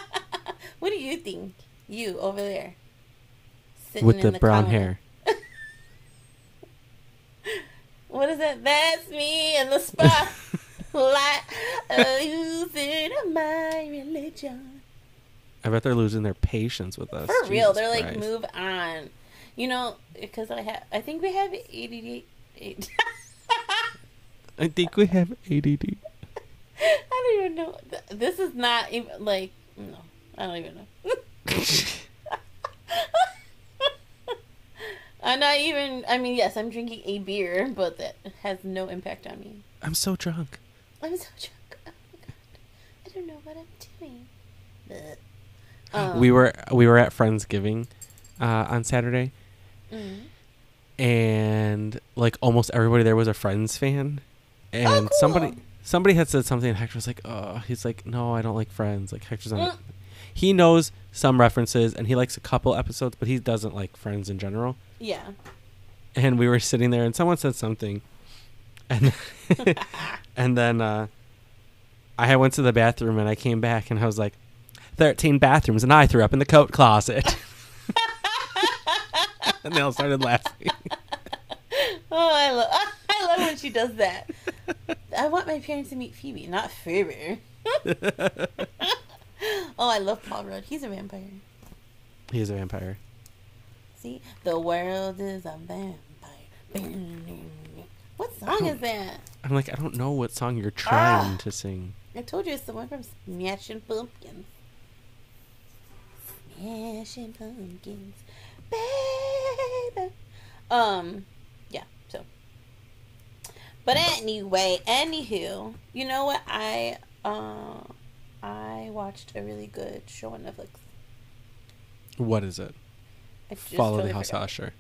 What do you think? You over there, sitting With in the brown hair. What is that? That's me in the spotlight, uh, losing my religion. I bet they're losing their patience with us. For real, they're like, move on. You know, because I have, I think we have ADD, I think we have ADD. I don't even know. This is not even like no. I don't even know. I'm not even. I mean, yes, I'm drinking a beer, but that has no impact on me. I'm so drunk. I'm so drunk. Oh my god, I don't know what I'm doing. Um, we were we were at Friendsgiving uh, on Saturday, mm. and like almost everybody there was a Friends fan, and cool. somebody somebody had said something, and Hector was like, "Oh, he's like, no, I don't like Friends." Like Hector's not. Mm. He knows some references, and he likes a couple episodes, but he doesn't like Friends in general. Yeah. And we were sitting there, and someone said something, and and then uh, I went to the bathroom, and I came back, and I was like, 13 bathrooms, and I threw up in the coat closet." and they all started laughing. Oh, I love. I love when she does that. I want my parents to meet Phoebe, not Phoebe. oh, I love Paul Rudd. He's a vampire. He is a vampire. See, the world is a vampire. What song is that? I'm like, I don't know what song you're trying Ah. to sing. I told you it's the one from Smashing Pumpkins. Smashing Pumpkins, baby. Um, yeah. So, but anyway, anywho, you know what? I uh, I watched a really good show on Netflix. What is it? I just Fall of the House forgot. Usher.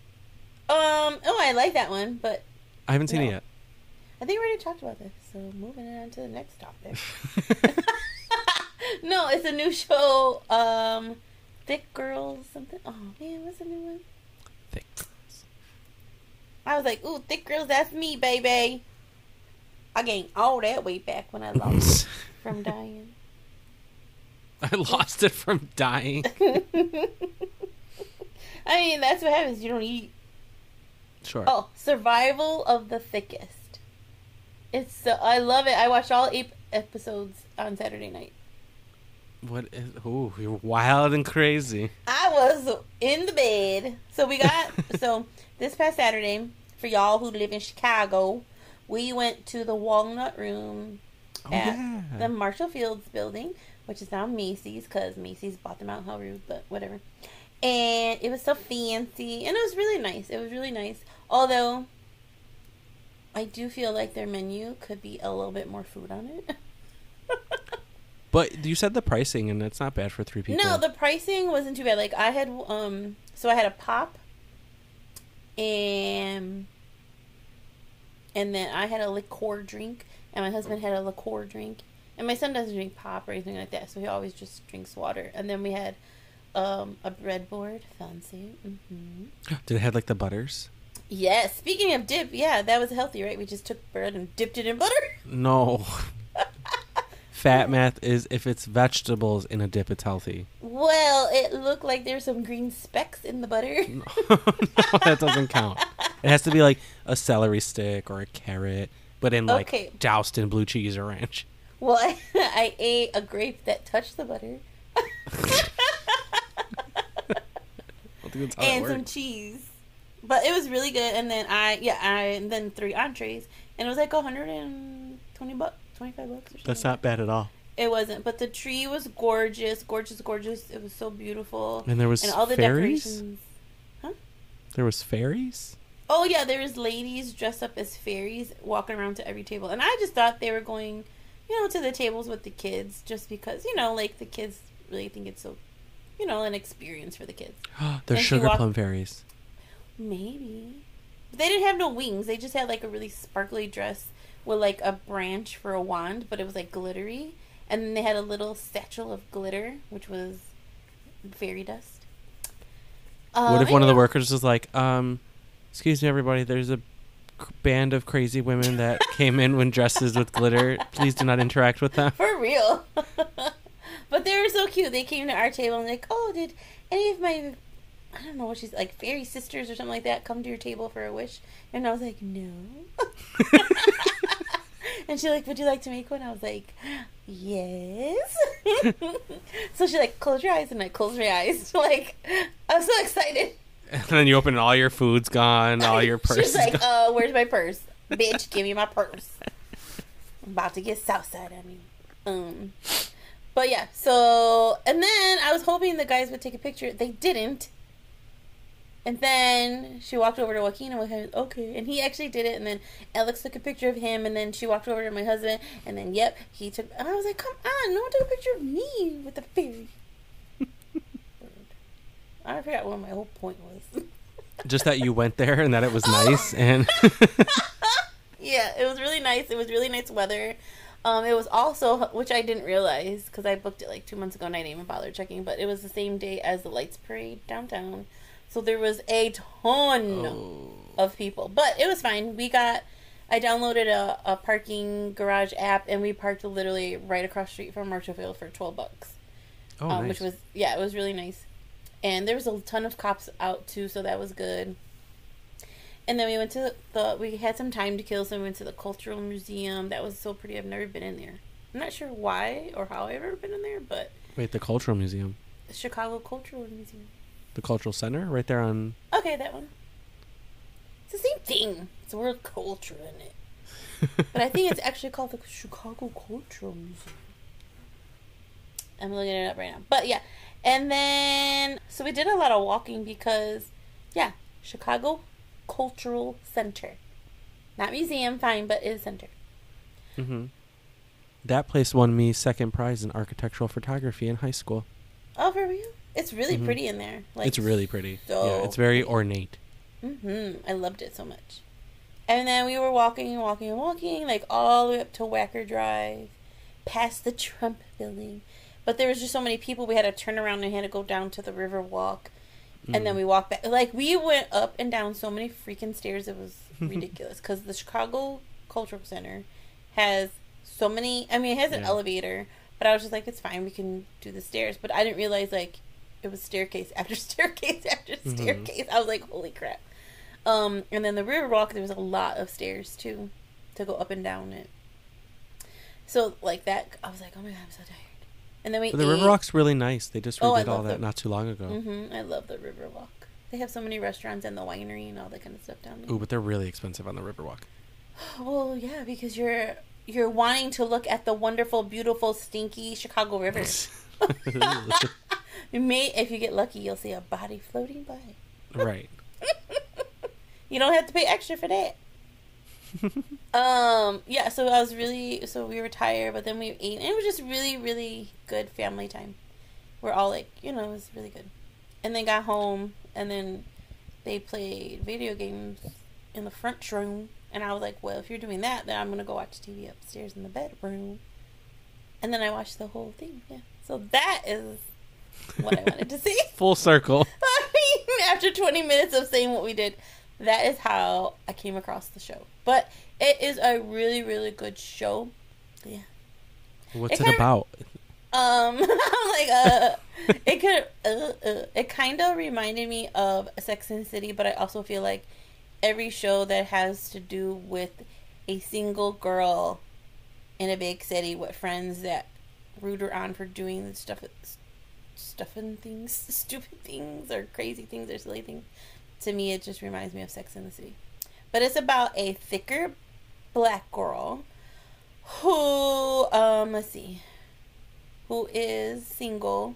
Um. Oh, I like that one, but I haven't seen No. it yet. I think we already talked about this. So moving on to the next topic. no, it's a new show. Um, Thick Girls something. Oh man, what's the new one? Thick. I was like, ooh, Thick Girls, that's me, baby. I gained all that weight back when I lost from dying. I lost it from dying. I mean, that's what happens. You don't eat. Sure. Oh, Survival of the Thickest. It's so I love it. I watched all eight episodes on Saturday night. What is? Oh, you're wild and crazy. I was in the bed. So we got so this past Saturday for y'all who live in Chicago, we went to the Walnut Room Oh at yeah. the Marshall Field's building, which is now Macy's because Macy's bought them out. How rude, but whatever. And it was so fancy, and it was really nice. It was really nice. Although, I do feel like their menu could be a little bit more food on it. But you said the pricing, and it's not bad for three people. No, the pricing wasn't too bad. Like I had um so I had a pop and and then I had a liqueur drink and my husband had a liqueur drink. And my son doesn't drink pop or anything like that, so he always just drinks water. And then we had um a breadboard, fancy. hmm Did it have like the butters? Yes. Speaking of dip, yeah, that was healthy, right? We just took bread and dipped it in butter. No. Fat math is if it's vegetables in a dip, it's healthy. Well, it looked like there's some green specks in the butter. No, no, that doesn't count. It has to be like a celery stick or a carrot, but in like Okay. doused in blue cheese or ranch. Well, I, I ate a grape that touched the butter I don't think that's how and some cheese. But it was really good. And then I, yeah, I and then three entrees, and it was like a hundred and twenty bucks, twenty five bucks or something. That's not bad at all. It wasn't, but the tree was gorgeous, gorgeous, gorgeous. It was so beautiful, And there was and all the fairies. decorations. There was fairies. Oh yeah, there was ladies dressed up as fairies walking around to every table, and I just thought they were going, you know, to the tables with the kids, just because you know, like the kids really think it's so, you know, an experience for the kids. They're And sugar walked- plum fairies. Maybe. But they didn't have no wings. They just had like a really sparkly dress with like a branch for a wand, but it was like glittery. And then they had a little satchel of glitter, which was fairy dust. Uh, what if one of the workers was like, um, excuse me, everybody, there's a band of crazy women that came in when dresses with glitter. Please do not interact with them. For real. but they were so cute. They came to our table and like, oh, did any of my, I don't know what she's like, fairy sisters or something like that come to your table for a wish? And I was like, no. and she like, would you like to make one? I was like, yes. so she like, close your eyes, and I closed my eyes. Like, I was so excited. And then you open and all your food's gone, all your purse. She's like, gone. uh, where's my purse? Bitch, give me my purse. I'm about to get Southside at me. Um, but yeah, so and then I was hoping the guys would take a picture. They didn't. And then she walked over to Joaquin and was okay, and he actually did it. And then Alex took a picture of him, and then she walked over to my husband, and then yep, he took. And I was like, come on, no one took a picture of me with the fairy. I forgot what my whole point was. Just that you went there and that it was nice and yeah, it was really nice. It was really nice weather. Um, it was also, which I didn't realize because I booked it like two months ago and I didn't even bother checking, but it was the same day as the lights parade downtown. So there was a ton Oh. of people, but it was fine. We got, I downloaded a, a parking garage app and we parked literally right across the street from Marshall Field for 12 bucks. Oh, um, nice. which was, yeah, it was really nice. And there was a ton of cops out too, so that was good. And then we went to the, we had some time to kill, so we went to the Cultural Museum. That was so pretty. I've never been in there. I'm not sure why or how I've ever been in there, but Wait, the Cultural Museum. the Chicago Cultural Museum. The Cultural Center right there on Okay, that one. It's the same thing. It's the word culture in it. But I think it's actually called the Chicago Cultural Museum. I'm looking it up right now. But yeah. And then, so we did a lot of walking because, yeah, Chicago Cultural Center. Not museum, fine, but is center. hmm That place won me second prize in architectural photography in high school. Oh, for real? It's really Mhm. pretty in there. Like it's really pretty. so yeah, it's very pretty. ornate. hmm I loved it so much. And then we were walking and walking and walking, like all the way up to Wacker Drive, past the Trump building. But there was just so many people, we had to turn around and had to go down to the river walk. And then Mm. we walked back. Like, we went up and down so many freaking stairs, it was ridiculous. Because the Chicago Cultural Center has so many, I mean, it has an Yeah. elevator, but I was just like, it's fine, we can do the stairs. But I didn't realize, like, it was staircase after staircase after Mhm. staircase. I was like, holy crap. Um, and then the river walk, there was a lot of stairs too to go up and down it. So like that, I was like, oh my god, I'm so tired. And then we But the ate. Riverwalk's really nice. They just Oh, redid all that the- not too long ago. hmm I love the river walk. They have so many restaurants and the winery and all that kind of stuff down there. Ooh, but they're really expensive on the Riverwalk. Well, yeah, because you're you're wanting to look at the wonderful, beautiful, stinky Chicago River. you may, if you get lucky, you'll see a body floating by. right. You don't have to pay extra for that. um, yeah, so I was really so we were tired, but then we ate and it was just really, really good family time. We're all like, you know, it was really good. And then got home and then they played video games in the front room and I was like, Well, if you're doing that, then I'm gonna go watch TV upstairs in the bedroom. And then I watched the whole thing, yeah. So that is what I wanted to see. Full circle. I mean, after 20 minutes of saying what we did, that is how I came across the show. But it is a really, really good show. Yeah. What's It it about? Um, like, uh, it could, uh, uh, it kind of reminded me of Sex and City, but I also feel like every show that has to do with a single girl in a big city with friends that root her on for doing the stuff, stuffing things, stupid things, or crazy things, or silly things. To me, it just reminds me of Sex and the City. But it's about a thicker black girl who, um, let's see who is single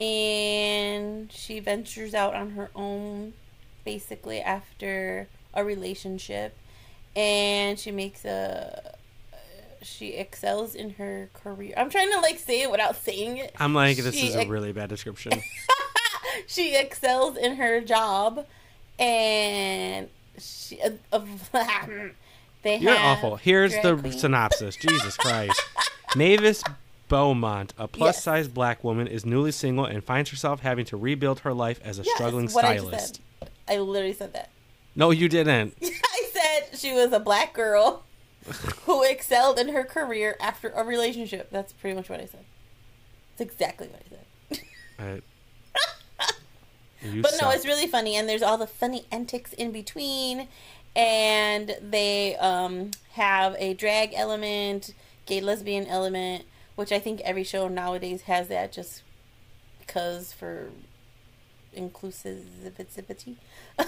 and she ventures out on her own basically after a relationship and she makes a she excels in her career. I'm trying to like say it without saying it. I'm like, this She is a ex- really bad description. she excels in her job and she uh, they You're awful. Here's the queen. synopsis. Jesus Christ. Mavis Beaumont, a plus Yes. size black woman, is newly single and finds herself having to rebuild her life as a Yes, struggling what I. I literally said that. No, you didn't. I said she was a black girl who excelled in her career after a relationship. That's pretty much what I said. It's exactly what I said. You But no, it's really funny, and there's all the funny antics in between, and they um, have a drag element, gay lesbian element, which I think every show nowadays has that, just because for inclusivity,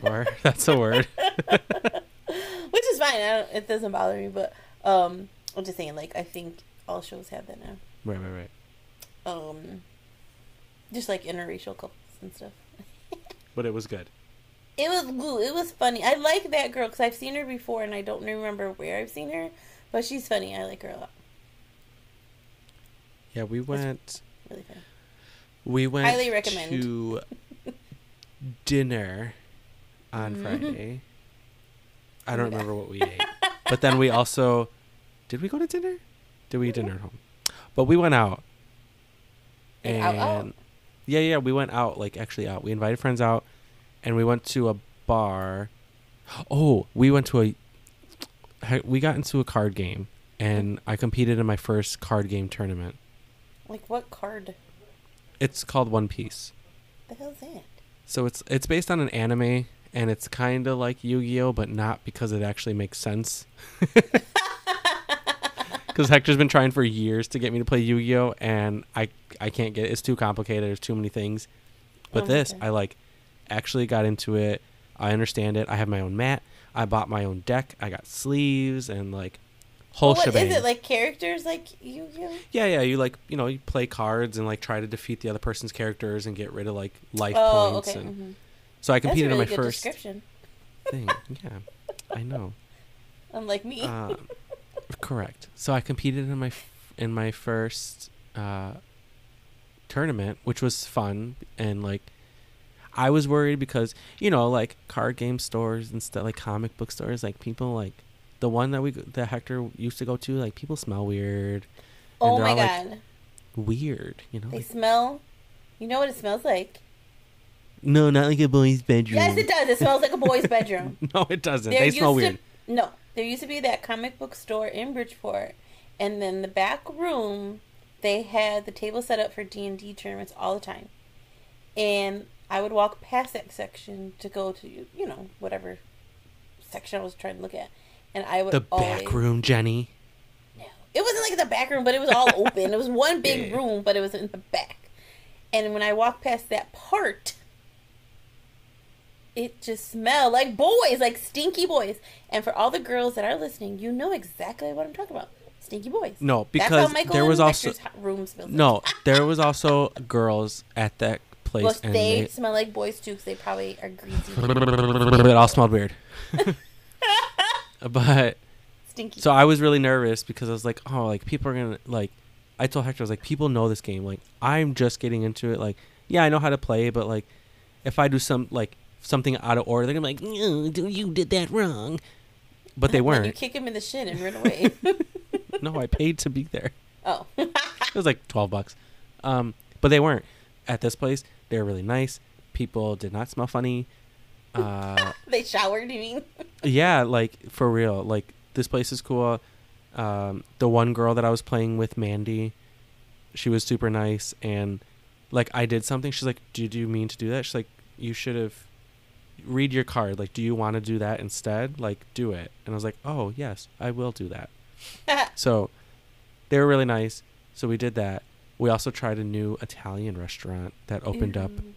Sure, that's a word. which is fine. I don't, it doesn't bother me, but um, I'm just saying. Like I think all shows have that now. right, right, right. Um, just like interracial couples and stuff. But it was good. It was ooh, it was funny. I like that girl because I've seen her before and I don't remember where I've seen her, but she's funny. I like her a lot. Yeah, we went. Really fun. We went Highly recommend. to dinner on Mhm. Friday. I don't remember what we ate, but then we also did we go to dinner? Did we eat dinner at home? But we went out, and out, out? Yeah, yeah, we went out like actually out. We invited friends out, and we went to a bar. Oh, we went to a. We got into a card game, and I competed in my first card game tournament. Like what card? It's called One Piece. The hell's that? So it's it's based on an anime and it's kind of like Yu-Gi-Oh but not because it actually makes sense. Cuz Hector's been trying for years to get me to play Yu-Gi-Oh and I I can't get it. It's too complicated. There's too many things. But Oh, this. I like actually got into it. I understand it. I have my own mat. I bought my own deck. I got sleeves and like whole Well, what shebang. is it like? Characters like you? You? yeah, yeah, you like, you know, you play cards and like try to defeat the other person's characters and get rid of like life Oh, points okay. and mhm. so I That's competed really in my good first description. thing. Yeah, I know. Unlike me. Um, correct. So I competed in my f- in my first uh, tournament, which was fun, and like I was worried because you know, like card game stores and stuff, like comic book stores, like people like the one that we that Hector used to go to, like people smell weird, oh my all, like, god, weird. You know, they like, smell. You know what it smells like? no, not like a boy's bedroom. Yes, it does. It smells like a boy's bedroom. no, it doesn't. They used smell to- weird. No, there used to be that comic book store in Bridgeport, and then the back room, they had the table set up for D and D tournaments all the time, and I would walk past that section to go to you know whatever section I was trying to look at, and I would The always, back room, Jenny. No, it wasn't like the back room, but it was all open. it was one big Yeah. room, but it was in the back, and when I walked past that part. It just smelled like boys, like stinky boys. And for all the girls that are listening, you know exactly what I'm talking about. Stinky boys. No, because there was also Hector's hot room smells. like. no, there was also girls at that place, Well, and they they, smell like boys too, because they probably are greasy, it all smelled weird. but stinky. so I was really nervous because I was like, oh, like people are gonna like. I told Hector, I was like, people know this game. Like, I'm just getting into it. Like, yeah, I know how to play, but like, if I do some like something out of order, they're gonna be like, no, you did that wrong. But they weren't. You kick him in the shin and run away. no, I paid to be there. oh, It was like twelve bucks. Um, but they weren't at this place. They were really nice. People did not smell funny. Uh, they showered. You mean? yeah, like for real. Like this place is cool. Um, the one girl that I was playing with, Mandy, she was super nice, and like I did something. She's like, "Did you mean to do that?" She's like, "You should have." Read your card. Like, do you want to do that instead? Like, do it. And I was like, oh yes, I will do that. So they were really nice. So we did that. We also tried a new Italian restaurant that opened up Ooh,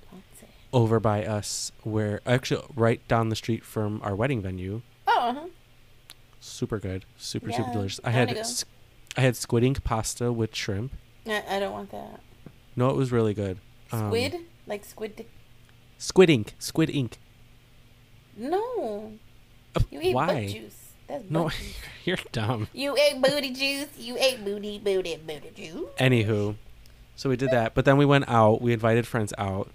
over by us, where actually right down the street from our wedding venue. Oh, uh-huh. Super good, super super delicious. I had wanna go. s- I had squid ink pasta with shrimp. I, I don't want that. No, it was really good. Um, Squid, like squid. Squid ink. Squid ink. No, Uh, you ate Why? butt juice. That's No, juice. you're dumb. You ate booty juice. You ate booty, booty, booty juice. Anywho, so we did that, but then we went out. We invited friends out,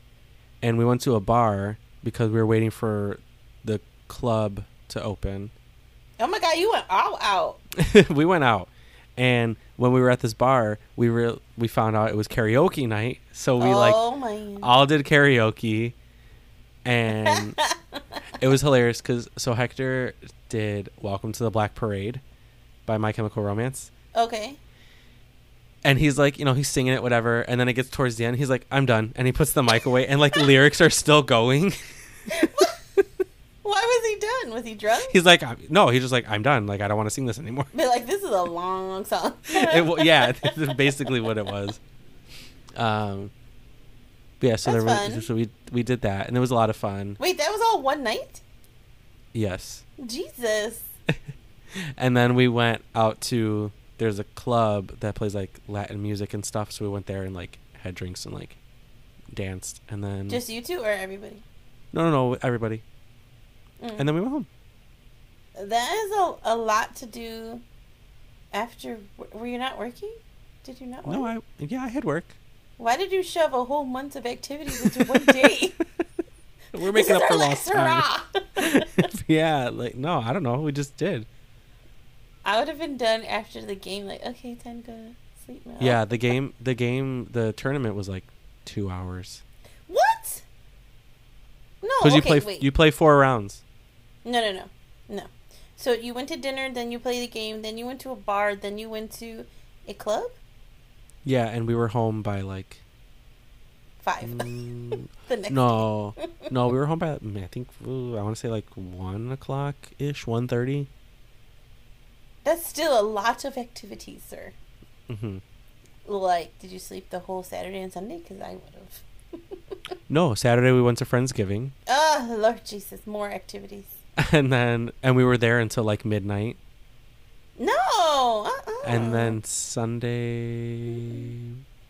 and we went to a bar because we were waiting for the club to open. Oh my god, you went all out. we went out, and when we were at this bar, we were we found out it was karaoke night. So we like oh my. all did karaoke, and it was hilarious because so Hector did "Welcome to the Black Parade" by My Chemical Romance. Okay. and he's like, you know, he's singing it, whatever. And then it gets towards the end, he's like, I'm done, and he puts the mic away, and like lyrics are still going. Why was he done? Was he drunk? he's like, no, he's just like, I'm done. Like, I don't want to sing this anymore. Be like, this is a long song. it, yeah, that's basically what it was. Um, yeah, so That's there was, fun. so we we did that, and it was a lot of fun. Wait, that was all one night? Yes, Jesus. and then we went out to there's a club that plays like Latin music and stuff, so we went there and like had drinks and like danced, and then Just you two or everybody? no, no, no, everybody, Mm. and then we went home. That is a, a lot to do after. Were you not working? Did you not work? No, I yeah, I had work. Why did you shove a whole month of activities into one day? We're making up for lost time. yeah, like no, I don't know. We just did. I would have been done after the game. Like, okay, time to sleep now. Yeah, the game, the game, the tournament was like two hours What? No. because okay, you play wait. you play four rounds. No, no, no, no. So you went to dinner, then you played the game, then you went to a bar, then you went to a club. Yeah, and we were home by like Five. mm, the next. no, no, we were home by I think ooh, I want to say like one o'clock ish, one thirty. That's still a lot of activities, sir. Mm-hmm. Like, did you sleep the whole Saturday and Sunday? Because I would have. No, Saturday we went to Friendsgiving, oh, Lord Jesus, more activities. and then and we were there until like midnight, No. Uh-uh. and then Sunday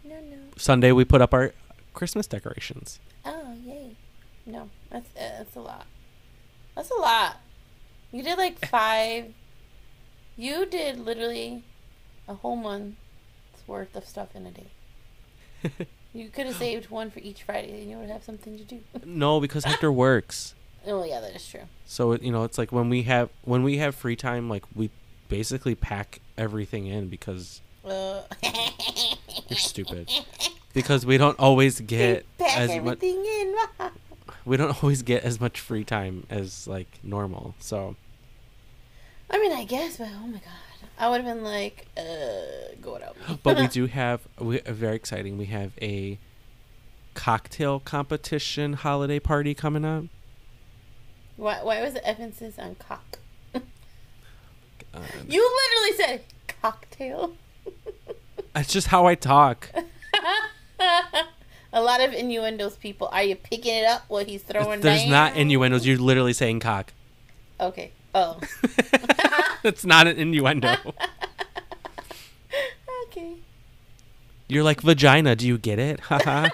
No, no. Sunday we put up our Christmas decorations. Oh, yay. No, that's uh, that's a lot. That's a lot. You did like five. You did literally a whole month's worth of stuff in a day. You could have saved one for each Friday, and you would have something to do. No, because Hector works. oh yeah, that is true. So you know, it's like when we have when we have free time, like we basically pack everything in because Uh, you're stupid. Because we don't always get as much. in. We don't always get as much free time as like normal. So I mean, I guess, but oh my god, I would have been like, uh, go without me. but we do have we uh, very exciting. We have a cocktail competition holiday party coming up. Why? Why was the emphasis on cock? You literally said cocktail. That's just how I talk. A lot of innuendos, people. Are you picking it up what he's throwing There's down? not innuendos. You're literally saying cock. Okay. Oh. It's not an innuendo. okay. You're like vagina. Do you get it? Haha.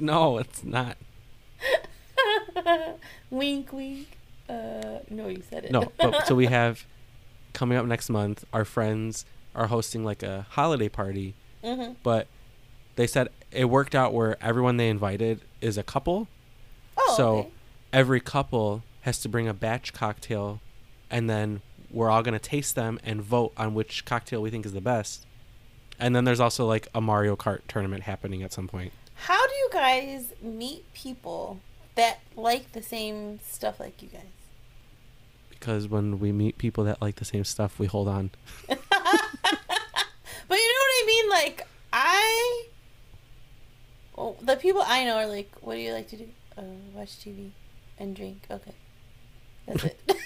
No, it's not. wink, wink. Uh, no, you said it. No, but so we have coming up next month. Our friends are hosting like a holiday party, hmm but they said it worked out where everyone they invited is a couple. Oh, so okay. every couple has to bring a batch cocktail, and then we're all gonna taste them and vote on which cocktail we think is the best. And then there's also like a Mario Kart tournament happening at some point. How do you guys meet people that like the same stuff like you guys? Because when we meet people that like the same stuff, we hold on. But you know what I mean? Like I, well, the people I know are like, "What do you like to do? Uh, watch TV and drink." Okay, that's it.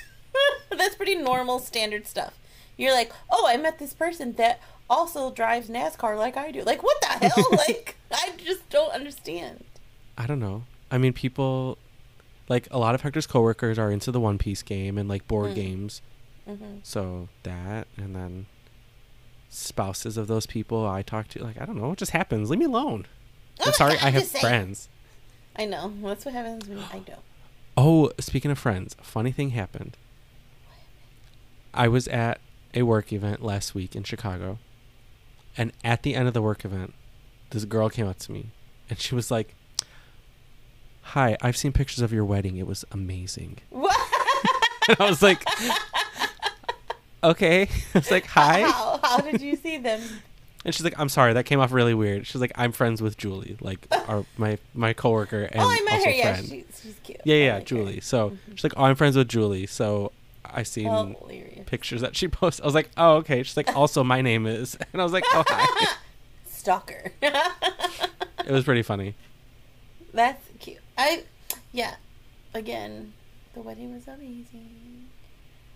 that's pretty normal, standard stuff. You're like, "Oh, I met this person that also drives NASCAR like I do." Like, what the hell? like, I just don't understand. I don't know. I mean, people like a lot of Hector's coworkers are into the One Piece game and like board Mm. games. hmm So that, and then spouses of those people I talk to, like I don't know, it just happens. Leave me alone. I'm sorry, I have friends. I know. That's what happens when I don't. Oh, speaking of friends, a funny thing happened. I was at a work event last week in Chicago, and at the end of the work event, this girl came up to me, and she was like, "Hi, I've seen pictures of your wedding. It was amazing." What? And I was like, "Okay." I was like, "Hi," How, how did you see them? And she's like, "I'm sorry, that came off really weird." She's like, "I'm friends with Julie, like our my my coworker and oh, I met also her. Yeah, friend." she's, she's cute. yeah, yeah, like her. Julie. So Mhm. she's like, "Oh, I'm friends with Julie." So I seen Hilarious. pictures that she posted. I was like, "Oh, okay." She's like, "Also, my name is," and I was like, "Oh, hi." Stalker. it was pretty funny. That's cute. I, yeah. Again, the wedding was amazing.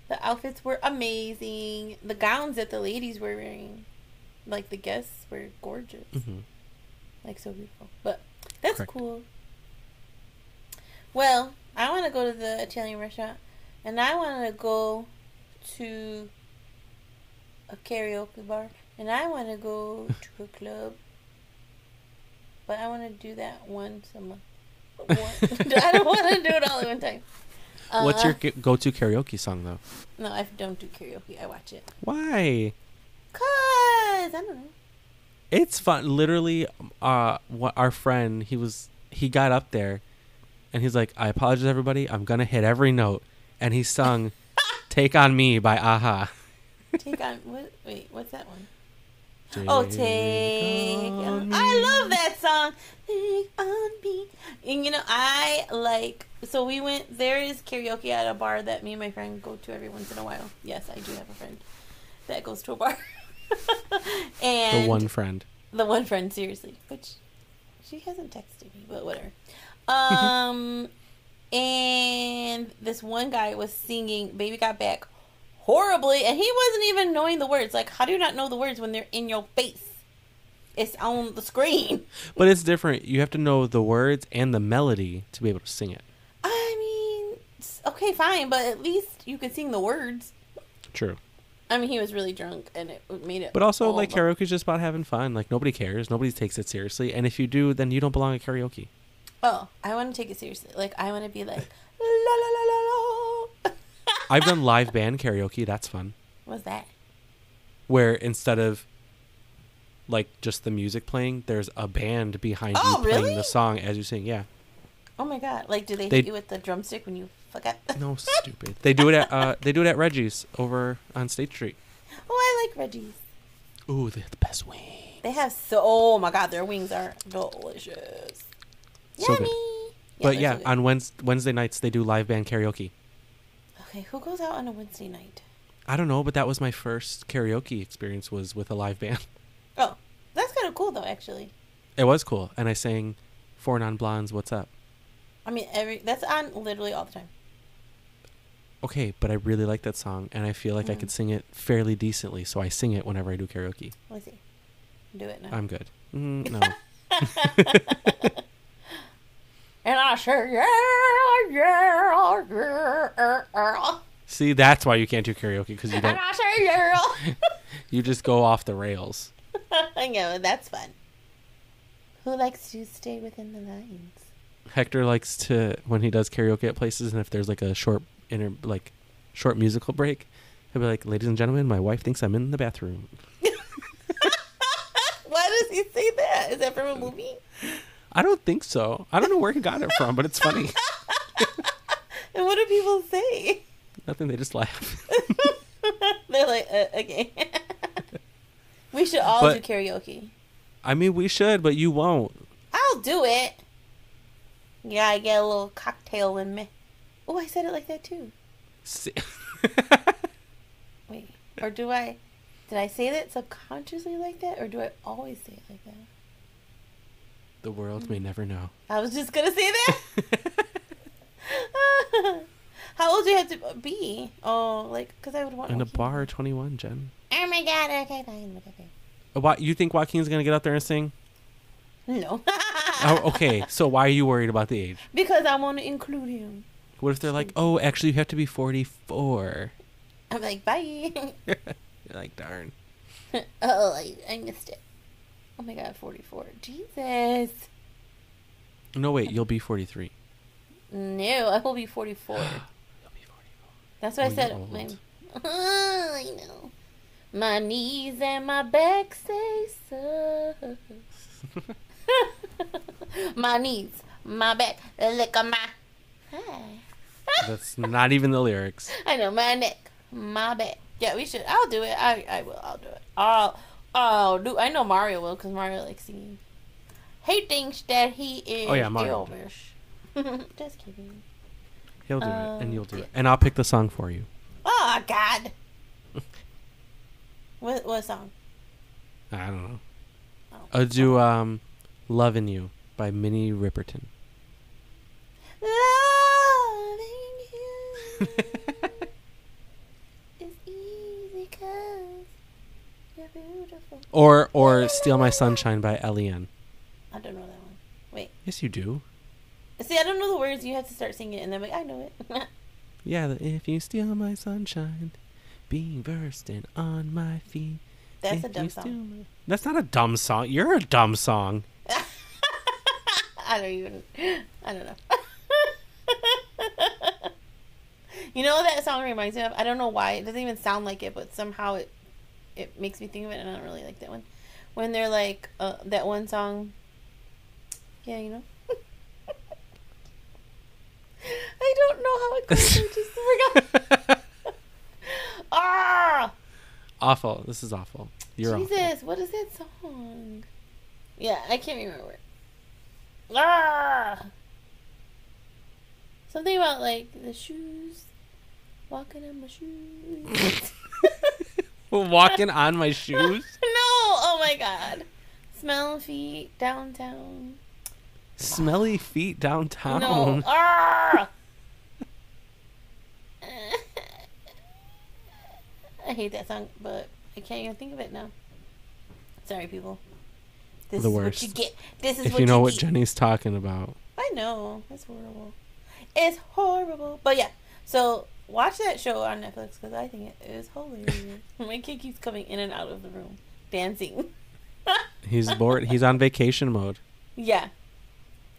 The outfits were amazing. The gowns that the ladies were wearing, like the guests, were gorgeous. hmm Like so beautiful. But That's Correct. cool. Well, I want to go to the Italian restaurant, and I want to go to a karaoke bar, and I want to go to a club. But I want to do that once a month. One- I don't want to do it all at one time. What's your Uh, go-to karaoke song though? No, I don't do karaoke. I watch it. Why? Cause I don't know. It's fun. Literally, uh, what our friend he was he got up there, and he's like, "I apologize, everybody. I'm gonna hit every note," and he sung "Take on Me" by a-ha. Take on what? Wait, what's that one? Oh, take on I love that song. Take on me. And you know, I like. So we went. There is karaoke at a bar that me and my friend go to every once in a while. Yes, I do have a friend that goes to a bar. and the one friend. the one friend, seriously, which she hasn't texted me, but whatever. Um, and this one guy was singing "Baby Got Back" horribly, and he wasn't even knowing the words. Like, how do you not know the words when they're in your face? It's on the screen. But it's different. You have to know the words and the melody to be able to sing it. I mean, okay, fine, but at least you can sing the words. True. I mean, he was really drunk, and it made it. But also, like karaoke is just about having fun. Like nobody cares. Nobody takes it seriously. And if you do, then you don't belong at karaoke. Oh, I want to take it seriously. Like, I want to be like la la la la la. I've done live band karaoke. That's fun. What's that? Where instead of like just the music playing, there's a band behind Oh, you playing really? the song as you sing. Yeah. Oh my god! Like, do they, They- hit you with the drumstick when you forget? No, stupid. They do it at uh, they do it at Reggie's over on State Street. Oh, I like Reggie's. Ooh, they have the best wing. They have so. Oh my god, their wings are delicious. So good. Yummy. but they're yeah, so on Wednesday, Wednesday nights they do live band karaoke. okay, who goes out on a Wednesday night? I don't know, but that was my first karaoke experience was with a live band. Oh, that's kind of cool though. Actually, It was cool, and I sang Four Non Blondes. What's up? I mean, every that's on literally all the time. Okay, but I really like that song, and I feel like I Mm. could sing it fairly decently, so I sing it whenever I do karaoke. Let's see. Do it now. I'm good. Mm, no, and I say yeah, yeah, yeah. see, that's why you can't do karaoke because you don't. I say yeah. You just go off the rails. I know that's fun. Who likes to stay within the lines? Hector likes to when he does karaoke at places, and if there's like a short inter like short musical break, he'll be like, "Ladies and gentlemen, my wife thinks I'm in the bathroom." Why does he say that? Is that from a movie? I don't think so. I don't know where he got it from, but it's funny. And what do people say? Nothing. They just laugh. They're like, uh, okay. we should all But- do karaoke. I mean, we should, but you won't. I'll do it. Yeah, I get a little cocktail in me. Oh, I said it like that too. Wait, or do I? Did I say that subconsciously like that, or do I always say it like that? the world may never know. I was just gonna say that. How old do you have to be? Oh, like, because I would want In a Joaquin. bar, 21, Jen. Oh my god! Okay, fine, whatever. Uh, What you think Joaquin's gonna get up there and sing? No. Oh, okay. So why are you worried about the age? Because I want to include him. What if they're like, oh, actually, you have to be 44? I'm like, bye. You're like, darn. oh, I, I missed it. Oh my god, 44. Jesus. No, wait, you'll be 43. No, I will be 44. You'll be 44. That's what I Oh, said. you're old. My, I know. My knees and my back say so. my knees, my back, look at my. Hi. That's not even the lyrics. I know my neck, my back. Yeah, we should. I'll do it. I I will. I'll do it. I'll I'll do. I know Mario will because Mario likes singing. He thinks that he is Oh, yeah, Mario will do Elvis. Just kidding. He'll do it, Um, and you'll do it. And I'll pick the song for you. Oh God. what what song? I don't know. Oh. I'll do um, Lovin' You by Minnie Riperton. Loving is easy 'cause you're beautiful. or or Steal My Sunshine by Len I don't know that one. Wait. Yes, you do. See, I don't know the words. You have to start singing it, and then I'm like, I know it. Yeah, if you steal my sunshine, being versed and on my feet. That's if a dumb song. my- That's not a dumb song. You're a dumb song. I don't even. I don't know. You know what that song reminds me of? I don't know why. It doesn't even sound like it, but somehow it it makes me think of it, and I don't really like that one. When they're like uh, that one song. Yeah, you know. I don't know how it goes. I just forgot. ah, awful. This is awful. You're awful. Jesus! What is that song? Yeah, I can't remember. Ah! Something about like the shoes, walking on my shoes. Walking on my shoes. no! Oh my god! Smell feet downtown. Smelly feet downtown. No! I hate that song, but I can't even think of it now. Sorry, people. This The is worst. what you get. This is If what you know what get. Jenny's talking about. I know. It's horrible. It's horrible. But yeah, so watch that show on Netflix because I think it is hilarious. My kid keeps coming in and out of the room dancing. He's bored. He's on vacation mode. yeah.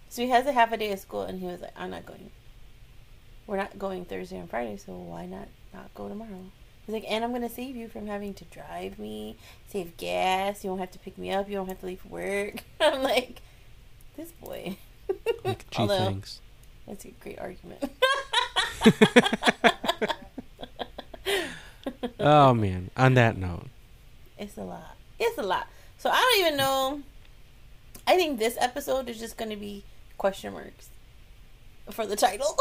So he has a half a day of school and he was like, I'm not going. We're not going Thursday and Friday, so why not not go tomorrow? He's like, and I'm going to save you from having to drive me, save gas. You don't have to pick me up. You don't have to leave work. I'm like, this boy. Like, gee, Although, thanks. That's a great argument. Oh man. On that note, It's a lot. It's a lot. So I don't even know. I think this episode is just going to be question marks for the title.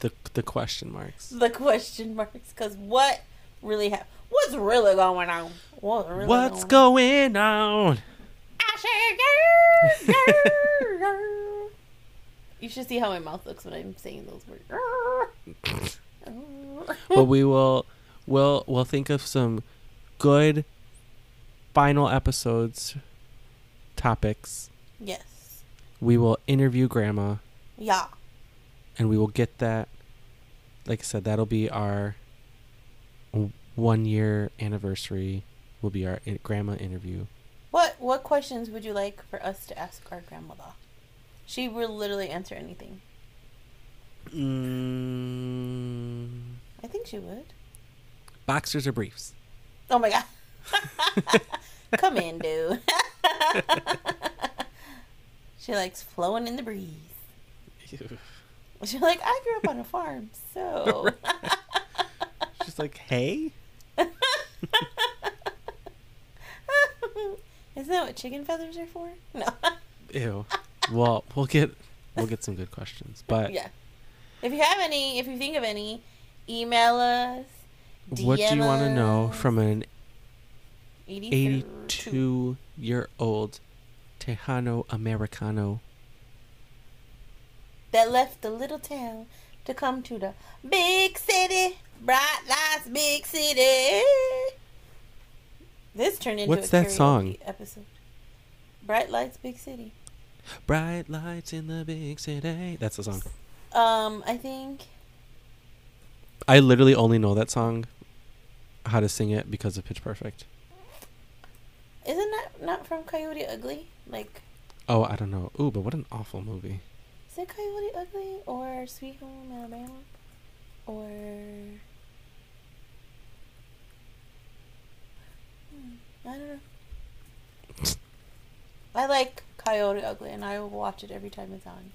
the the question marks. the question marks. Because what really happened? What's really going on? What's really What's going going on? I said, "Grr, grr, grr." You should see how my mouth looks when I'm saying those words. but we will we'll we'll think of some good final episodes topics. yes. We will interview grandma Yeah. and we will get that like I said that'll be our 1 year anniversary will be our grandma interview. What what questions would you like for us to ask our grandmother? She will literally answer anything. Mm, I think she would. boxers or briefs? Oh my god. Come in, dude. she likes flowing in the breeze. She's like, I grew up on a farm, so She's like, "Hey?" Isn't that what chicken feathers are for? No. Ew. Well, we'll get we'll get some good questions. But yeah. If you have any, if you think of any, email us. what do you want to know from an 82. 82 year old Tejano Americano? that left the little town to come to the big city. Bright lights, big city. This turned into What's a that song? episode. Bright lights, big city. Bright lights in the big city. That's the song. Um, I think I literally only know that song, how to sing it because of Pitch Perfect. isn't that not from Coyote Ugly? Like, Oh, I don't know. Ooh, but what an awful movie. is it Coyote Ugly or Sweet Home Alabama or? Hmm, I don't know. I like Coyote Ugly, and I will watch it every time it's on.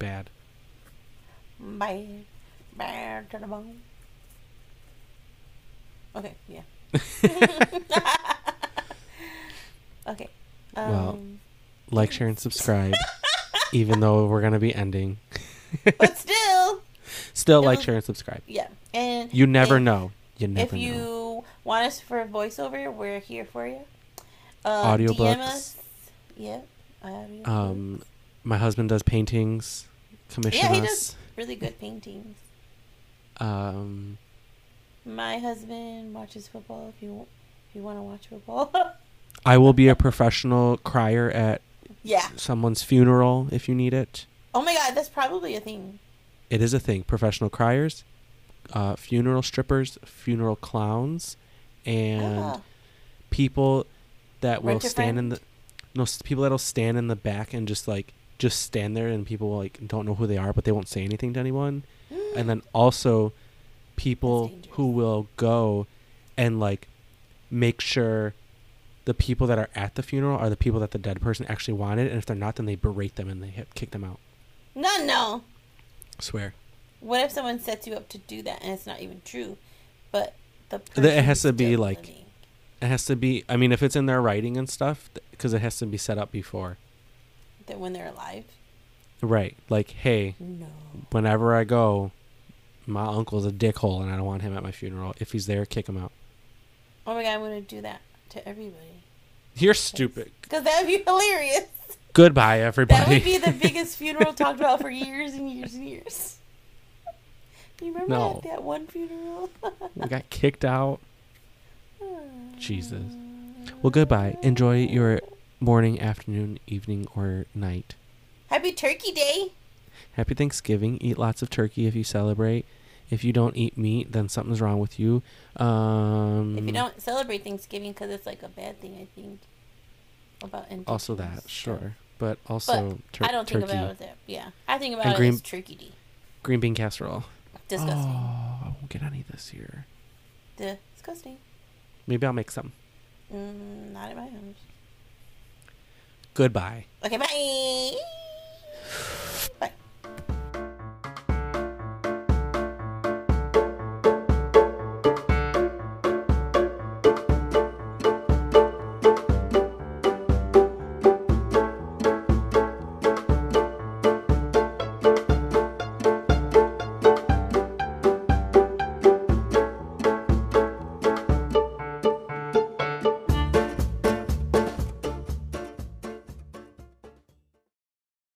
Bad. Bad, bad to the bone. Okay, yeah. okay. Um, Well, Like, share, and subscribe. even though we're gonna be ending, but still, still like, share, and subscribe. yeah. And You never if- know. You never know. If you want us for a voiceover, we're here for you. Um, Audiobooks. Us. Yep. audiobooks. Um, my husband does paintings. Commission Yeah, he us. does. really good paintings. Um, My husband watches football. If you if you want to watch football, I will be a professional crier at Yeah. someone's funeral if you need it. Oh my god, that's probably a thing. It is a thing. Professional criers, uh, funeral strippers, funeral clowns, and Ah. people that will Rent a stand in the friend? No people that'll stand in the back and just like just stand there and people like don't know who they are but they won't say anything to anyone and then also people who will go and like make sure the people that are at the funeral are the people that the dead person actually wanted and if they're not then they berate them and they hit, kick them out No, no. swear What if someone sets you up to do that and it's not even true, but the That it has to be, like-? It has to be i mean if it's in their writing and stuff because it has to be set up before that when they're alive. right like hey No. whenever i go my uncle's a dickhole and i don't want him at my funeral if he's there kick him out Oh my god, I'm gonna do that to everybody you're stupid because that would be hilarious. goodbye everybody That would be the biggest funeral talked about for years and years and years. You remember No. that, that one funeral? we got kicked out hmm. Jesus. Well, goodbye. Enjoy your morning, afternoon, evening, or night. Happy Turkey Day. Happy Thanksgiving. Eat lots of turkey if you celebrate. If you don't eat meat, then something's wrong with you. Um, If you don't celebrate Thanksgiving because it's like a bad thing, I think. About also that, sure, but also tur- I don't think turkey, about it. That, yeah, I think about And it green- as Turkey Day. green bean casserole. Disgusting. Oh, I won't get any this year. Disgusting. Maybe I'll make some. Mm, not at my house. Goodbye. Okay, bye. bye.